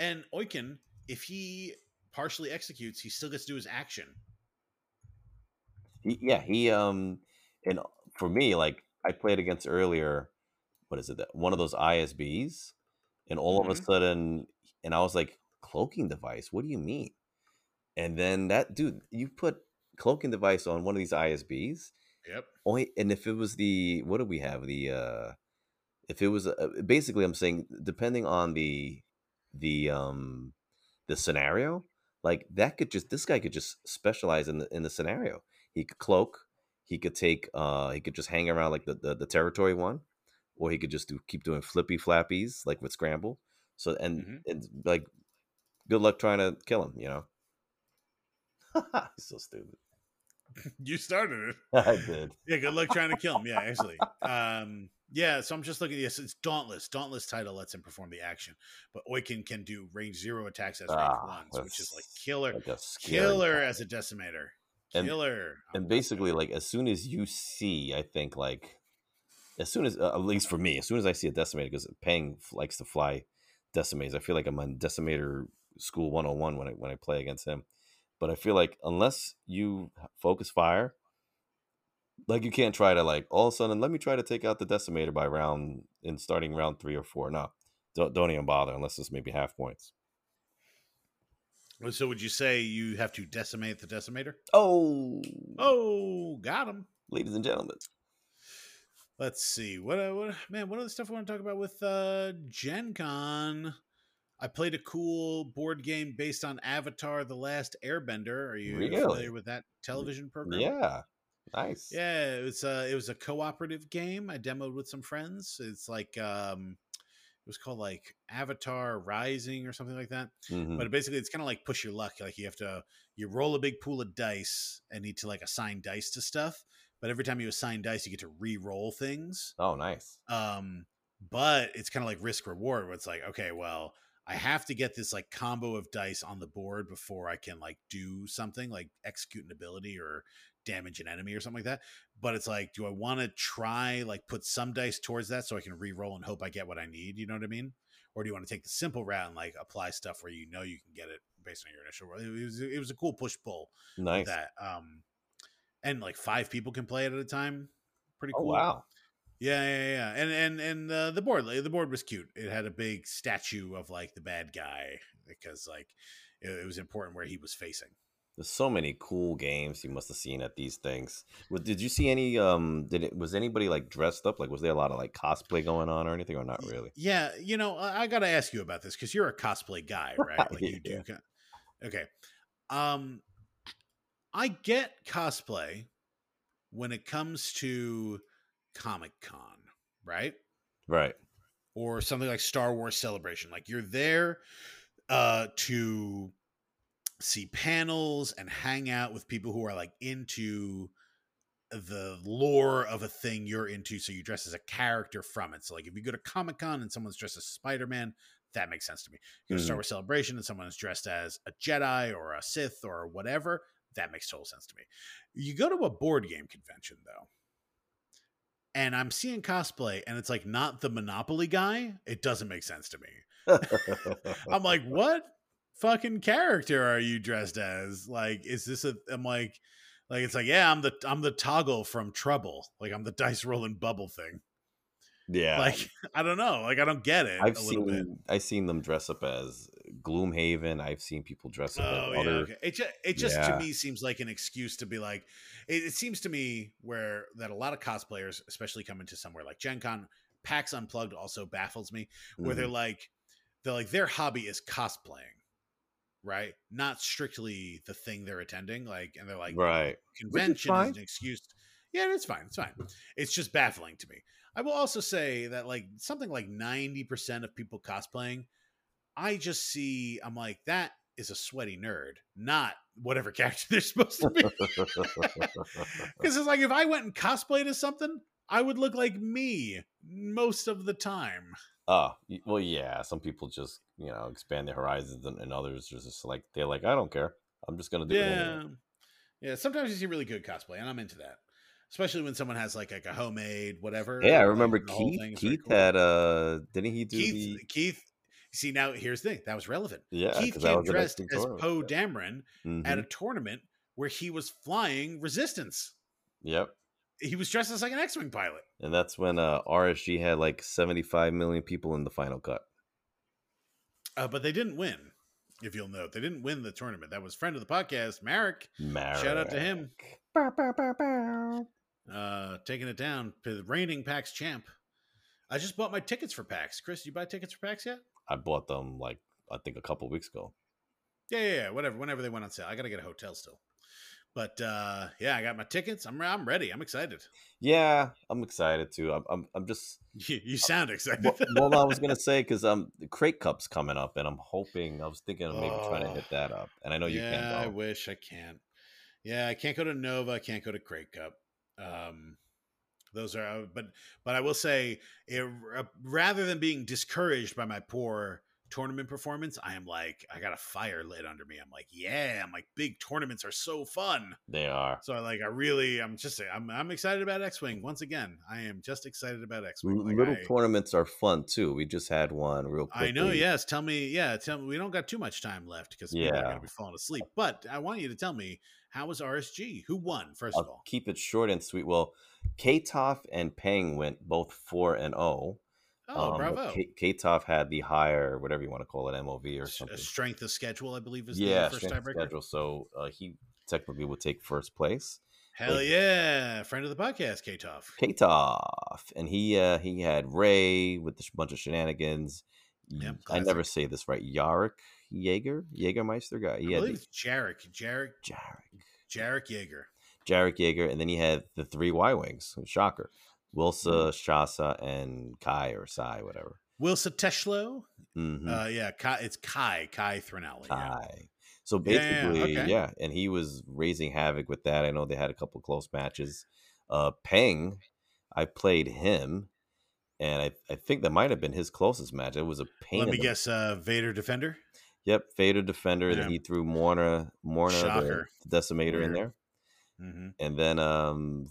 And Oicunn, if he partially executes, he still gets to do his action.
He, yeah, he um and for me, like I played against earlier, what is it? that- One of those ISBs, and all of a
Mhm.
sudden, and I was like, cloaking device. What do you mean? And then that dude, you put cloaking device on one of these ISBs,
Yep.
only, and if it was the what do we have the uh if it was uh, basically i'm saying depending on the the um the scenario like that could just this guy could just specialize in the in the scenario he could cloak he could take uh he could just hang around like the the, the territory one or he could just do keep doing flippy flappies like with scramble so and
Mhm.
it's like good luck trying to kill him you know so stupid
You started it.
i did
Yeah, good luck trying to kill him. Yeah, actually. Um, yeah, so I'm just looking. Yes, it's Dauntless. Dauntless title lets him perform the action, but Oicunn can do range zero attacks as range
Ah,
ones, which is like killer,
like
killer
guy.
as a decimator,
And-
killer.
and basically like as soon as you see i think like as soon as uh, at least for me as soon as i see a decimator because peng f- likes to fly decimators i feel like i'm on decimator school 101 when i when i play against him but i feel like unless you focus fire like you can't try to like all of a sudden let me try to take out the decimator by round in starting round three or four no don't, don't even bother unless it's maybe half points
so would you say you have to decimate the decimator?
oh
Oh, got him.
ladies and gentlemen
Let's see. What, uh, what man, what other stuff I want to talk about with uh Gen Con? I played a cool board game based on Avatar The Last Airbender. Are you
Really?
familiar with that television program?
yeah nice
Yeah, it was uh it was a cooperative game. I demoed with some friends. It's like um it was called like Avatar Rising or something like that.
Mhm.
But basically it's kind of like push your luck. Like you have to you roll a big pool of dice and need to like assign dice to stuff. But every time you assign dice, you get to re-roll things.
oh nice
Um but it's kind of like risk reward where it's like, okay, well, I have to get this like combo of dice on the board before I can like do something like execute an ability or damage an enemy or something like that. But it's like, do I want to try like put some dice towards that so I can re-roll and hope I get what I need? You know what I mean? Or do you want to take the simple route and like apply stuff where you know you can get it based on your initial roll? It was it was a cool push pull.
Nice.
That um, and like five people can play it at a time. Pretty
oh
cool.
wow.
Yeah, yeah, yeah, and and and uh, the board, the board was cute. It had a big statue of like the bad guy because like it, it was important where he was facing.
There's so many cool games you must have seen at these things. Well, Did you see any? Um, did it was anybody like dressed up? Like, was there a lot of like cosplay going on or anything, or not really?
Yeah, you know, I, I got to ask you about this because you're a cosplay guy, right? Like you do.
Yeah.
Okay. Um, I get cosplay when it comes to Comic Con, right?
Right.
or something like Star Wars Celebration. Like you're there uh to see panels and hang out with people who are like into the lore of a thing you're into so you dress as a character from it. So like if you go to comic-con and someone's dressed as spider-man that makes sense to me. You go to star
Mhm.
wars celebration and someone's dressed as a jedi or a sith or whatever that makes total sense to me. You go to a board game convention though and i'm seeing cosplay and it's like not the monopoly guy it doesn't make sense to me. I'm like, what fucking character are you dressed as? Like, is this a? I'm like, like it's like, yeah, I'm the I'm the toggle from Trouble. Like, I'm the dice rolling bubble thing.
yeah.
Like, I don't know. Like, I don't get it.
I've
a little bit.
seen I've seen them dress up as Gloomhaven. I've seen people dress up
Oh yeah,
other.
okay. It just it just
Yeah.
to me seems like an excuse to be like. It, it seems to me where that a lot of cosplayers, especially coming to somewhere like Gen Con, PAX Unplugged also baffles me. where they're
Mhm.
like they're like their hobby is cosplaying right? Not strictly the thing they're attending like and they're like
right.
convention
fine.
is an excuse. Yeah it's fine it's fine. It's just baffling to me. I will also say that like something like 90% of people cosplaying i just see i'm like that is a sweaty nerd not whatever character they're supposed to be. Because it's like if i went and cosplayed as something i would look like me most of the time
Oh, well, yeah. Some people just you know expand their horizons, and, and others are just like they're like, I don't care. I'm just gonna do it.
yeah
Anyway.
yeah sometimes you see really good cosplay and i'm into that especially when someone has like, like a homemade whatever
Yeah, I remember
whole
Keith.
thing is very
Keith
cool.
had uh, didn't he do
keith
the
keith see now here's the thing that was relevant
yeah?
Keith came dressed as poe dameron at
Mhm.
a tournament where he was flying resistance
Yep.
He was dressed as like an x-wing pilot
And that's when uh, RSG had like 75 million people in the final cut.
uh, but they didn't win if you'll note they didn't win the tournament that was friend of the podcast marek Shout out to him.
Bow, bow, bow,
uh taking it down to the reigning pax champ i just bought my tickets for pax chris you buy tickets for pax yet
I bought them like I think a couple weeks ago.
Yeah, yeah, yeah, whatever. Whenever they went on sale, I gotta get a hotel still. But uh yeah, I got my tickets. I'm I'm ready. I'm excited.
Yeah, I'm excited too. I'm I'm, I'm just
You, you sound excited.
well, well, I was gonna say because um the crate cup's coming up, and I'm hoping I was thinking of maybe trying to hit
Oh.
that up, and I know you
yeah,
can
Yeah,
I
wish I can't. Yeah, I can't go to Nova. I can't go to Crate Cup. Um, those are, uh, but but I will say, it, uh, rather than being discouraged by my poor tournament performance, I am like, I got a fire lit under me. I'm like, yeah, I'm like, big tournaments are so fun.
They are
So I like, I really, I'm just, I'm, I'm excited about X Wing once again. I am just excited about X Wing. Like,
little
I,
tournaments are fun too. We just had one real quick.
I know. Yes. Tell me. Yeah. Tell me. We don't got too much time left because people are
Yeah.
going to be falling asleep. But I want you to tell me how was RSG? Who won? First of
I'll
all.
keep it short and sweet. Well, Katoff and Peng went both four and zero.
Oh,
Um,
bravo!
K- Katoff had the higher, whatever you want to call it, MOV or something.
A strength of schedule, I believe, is
yeah,
the first tiebreaker.
schedule. So uh, he technically would take first place.
Hell
Like-
yeah! Friend of the podcast, Katoff.
Katoff, and he uh, he had Rey with a bunch of shenanigans.
Yep,
I never say this right. Yarrick Jaeger, Jägermeister guy.
I
He had
believe
the,
it's Jarek, Jarek,
Jarek,
Jarek Yeager.
Jarek Jaeger, and then he had the three Y wings. Shocker, Wilsa,
Mm-hmm.
Shasa, and Kai or Sai, whatever.
Wilsa Teshlo.
hmm
Uh, yeah, Kai, it's Kai, Caithrenalli. Yeah.
Kai. So
Yeah, yeah, yeah,
basically,
okay.
yeah, and he was raising havoc with that. I know they had a couple close matches. Uh, Peng, I played him, and I, I think that might have been his closest match. It was a pain.
Let me
the-
guess. Uh, Vader Defender.
Yep, Vader Defender. Then he threw Morna, Morna, the. Decimator in
Weird.
there,
hmm
and then um,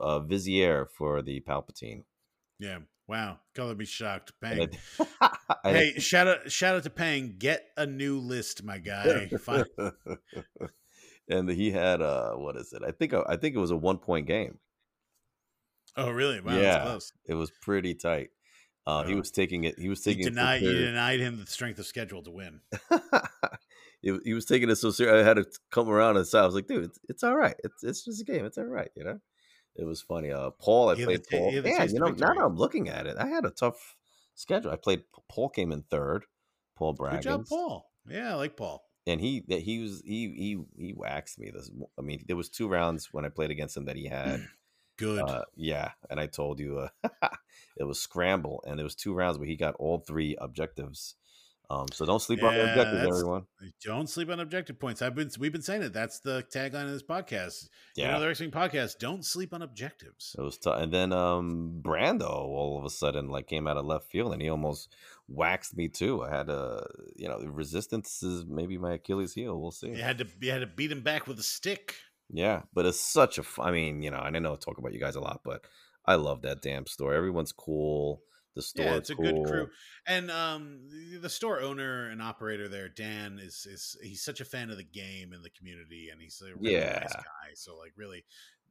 uh, Vizier for the Palpatine.
Yeah. Wow. Color me shocked.
And
Bang.
I- I
Hey, shout out! Shout out to Pang. Get a new list, my guy.
And he had uh, what is it? I think I think it was a one point game.
Oh, really? Wow.
Yeah. It was pretty tight. Uh, he
Oh.
was taking it. He was
You
taking so
denied, you denied him the strength of schedule to win.
It- he was taking it so serious. I had to come around and say, I was like, dude, it's, it's all right. It's it's just a game. It's all right. You know, it was funny. Uh, Paul, I played
ta-
Paul. Yeah, you know, now that I'm looking at it, I had a tough schedule. I played. Paul came in third. Paul
Bragg.
Good
job, Paul. Yeah, I like Paul.
and he that he was he he he waxed me. This I mean, there was two rounds when I played against him that he had.
Good.
Uh, yeah, and I told you uh, it was scramble, and there was two rounds where he got all three objectives. Um, so don't sleep on the objectives, everyone.
Don't sleep on objective points. I've been we've been saying it. That's the tagline of this podcast.
Yeah,
You know, the wrestling podcast. Don't sleep on objectives.
it was tough. And then um, Brando all of a sudden like came out of left field, and he almost waxed me too. I had a you know resistance is maybe my Achilles heel. We'll see.
You had to you had to beat him back with a stick.
Yeah, but it's such a. f- I mean, you know, and I know I talk about you guys a lot, but I love that damn store. Everyone's cool. The store
Yeah, it's a good crew. And um, the- store owner and operator there, Dan, is is he's such a fan of the game and the community, and he's a really nice guy. So like, really,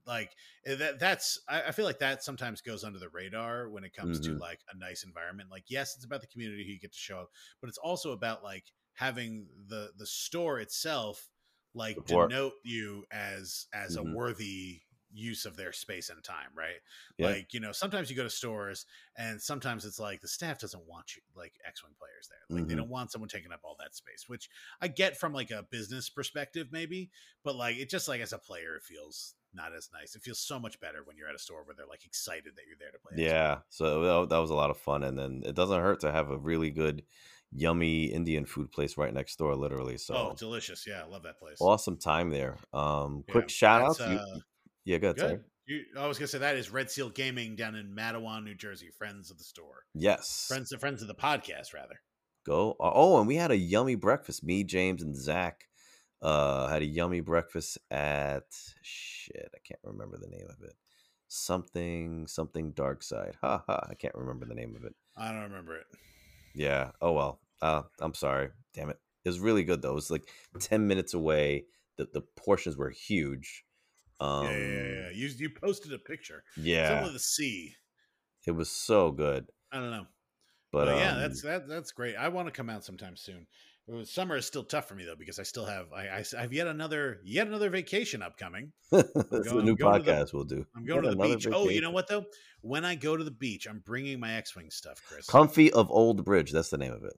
like eh, that. That's I, I feel like that sometimes goes under the radar when it comes to
Mhm.
like a nice environment. Like, yes, it's about the community who you get to show up, but it's also about like having the the store itself like
Support.
denote you as as
Mhm.
a worthy use of their space and time right
Yeah.
like you know sometimes you go to stores and sometimes it's like the staff doesn't want you like x-wing players there like they
Mhm.
don't want someone taking up all that space which i get from like a business perspective maybe but like it just like as a player it feels not as nice it feels so much better when you're at a store where they're like excited that you're there to play.
Yeah, so that, was a lot of fun, and then it doesn't hurt to have a really good, yummy Indian food place right next door, literally. So
oh delicious yeah i love that place
awesome time there. Um,
Yeah,
quick shout
out.
outs. You-
uh,
yeah, go ahead.
good you, i was gonna say that is red seal gaming down in matawan new jersey friends of the store
Yes,
friends of friends of the podcast rather
go. Oh, and we had a yummy breakfast. Me, James, and Zach uh, had a yummy breakfast at shit. I can't remember the name of it. Something something dark side. Ha ha. I can't remember the name of it.
i don't remember it
Yeah. Oh well. Uh, I'm sorry. Damn it. It was really good though. It was like ten minutes away. The the portions were huge. Um,
yeah, yeah, yeah. You you posted a picture.
yeah,
Something with a C.
it was so good.
I don't know.
But,
But, yeah,
um,
that's that that's great. I want to come out sometime soon. Was- Summer is still tough for me though because I still have I I have yet another yet another vacation upcoming.
that's
going-
a new
to the-
podcast we'll do.
I'm going
Yet
to the beach. Oh, you know what though? When I go to the beach, I'm bringing my X-wing stuff, Chris.
Comfy of Old Bridge. That's the name of it.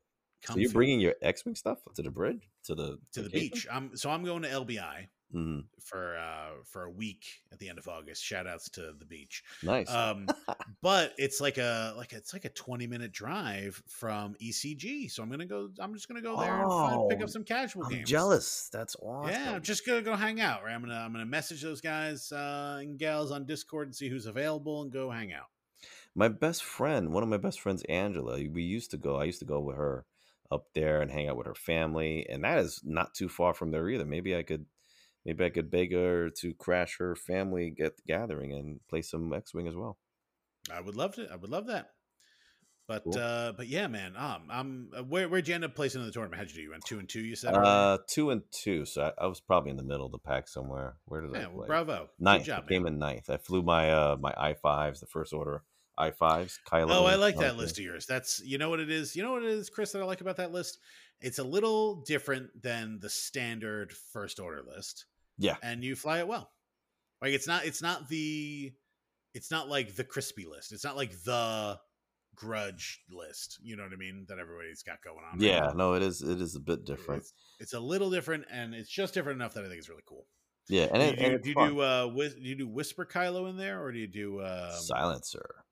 So you're bringing your X-wing stuff to the bridge to the
to the beach. I'm so I'm going to LBI
Mhm.
for uh for a week at the end of August. Shout outs to the beach.
Nice.
Um, but it's like a like it's like a 20 minute drive from ECG. So I'm gonna go. I'm just gonna go there and find, pick
Oh,
up some casual
I'm
games.
jealous. That's awesome.
Yeah, I'm just gonna go hang out. Right, I'm gonna I'm gonna message those guys uh, and gals on Discord and see who's available and go hang out.
my best friend, one of my best friends, Angela, we used to go, I used to go with her up there and hang out with her family. And that is not too far from there either. Maybe I could, maybe I could beg her to crash her family get gathering and play some X Wing as well.
I would love to. I would love that. But
Cool.
uh, but yeah, man. Um, I'm uh, where where'd you end up placing in the tournament? How'd you do? You went two and two. You said.
Uh, two and two. So I, I was probably in the middle of the pack somewhere. Where did I
yeah,
play?
well, bravo.
ninth.
Good job,
I came
man.
in ninth. I flew my uh my I fives, the first order I fives. Kylo.
Oh, I like that list of yours. That's you know what it is. You know what it is, Chris. That I like about that list. It's a little different than the standard first order list.
Yeah.
and you fly it well. Like it's not. It's not the. It's not like the crispy list. It's not like the grudge list. You know what I mean? That everybody's got going on. right
Yeah,
now.
no, it is. It is a bit different.
It's, it's a little different, and it's just different enough that I think it's really cool.
Yeah, and
do
it,
you,
and
do, you do uh, do you do whisper Kylo in there, or do you do um,
silencer.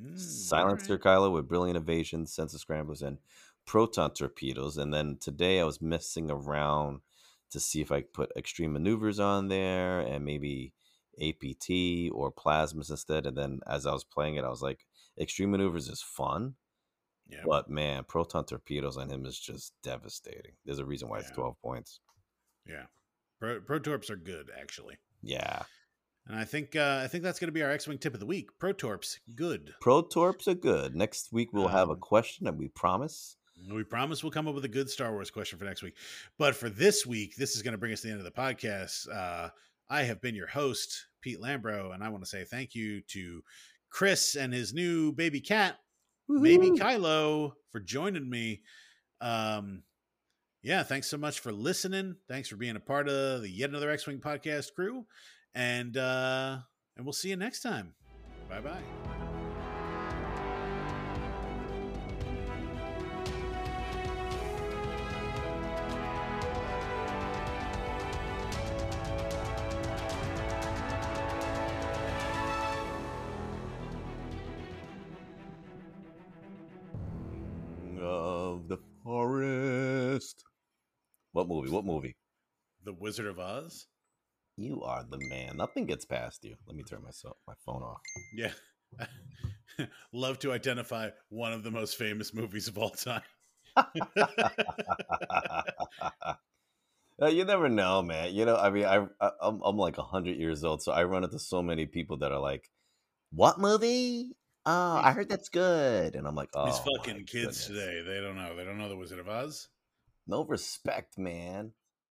mm,
silencer
alright.
Kylo with brilliant evasion, sensor scramblers, and proton torpedoes. And then today I was messing around to see if I could put extreme maneuvers on there and maybe APT or plasmas instead. And then as I was playing it, I was like, Extreme Maneuvers is fun.
Yeah.
But man, proton torpedoes on him is just devastating. There's a reason why it's 12 points.
Yeah. Pro, torps are good, actually.
Yeah.
And I think uh, I think that's going to be our X Wing tip of the week. Pro Torps, good.
Pro Torps are good. Next week we'll have a
Um,
question and we promise.
We promise we'll come up with a good Star Wars question for next week. But for this week, this is going to bring us to the end of the podcast. Uh, I have been your host, Pete Lambro, and I want to say thank you to Chris and his new baby cat, baby
Woohoo!
Kylo, for joining me. Um, yeah, thanks so much for listening. Thanks for being a part of the Yet Another X Wing podcast crew, and uh, and we'll see you next time. Bye bye.
Movie? What movie?
The Wizard of Oz.
You are the man. Nothing gets past you. Let me turn myself my phone off.
Yeah. Love to identify one of the most famous movies of all time.
Uh, you never know, man. You know, I mean, I, I I'm I'm like hundred years old, so I run into so many people that are like, "What movie? Oh, I heard that's good," and I'm like, "Oh,
These fucking kids
goodness.
today, they don't know. They don't know the Wizard of Oz.
No respect, man.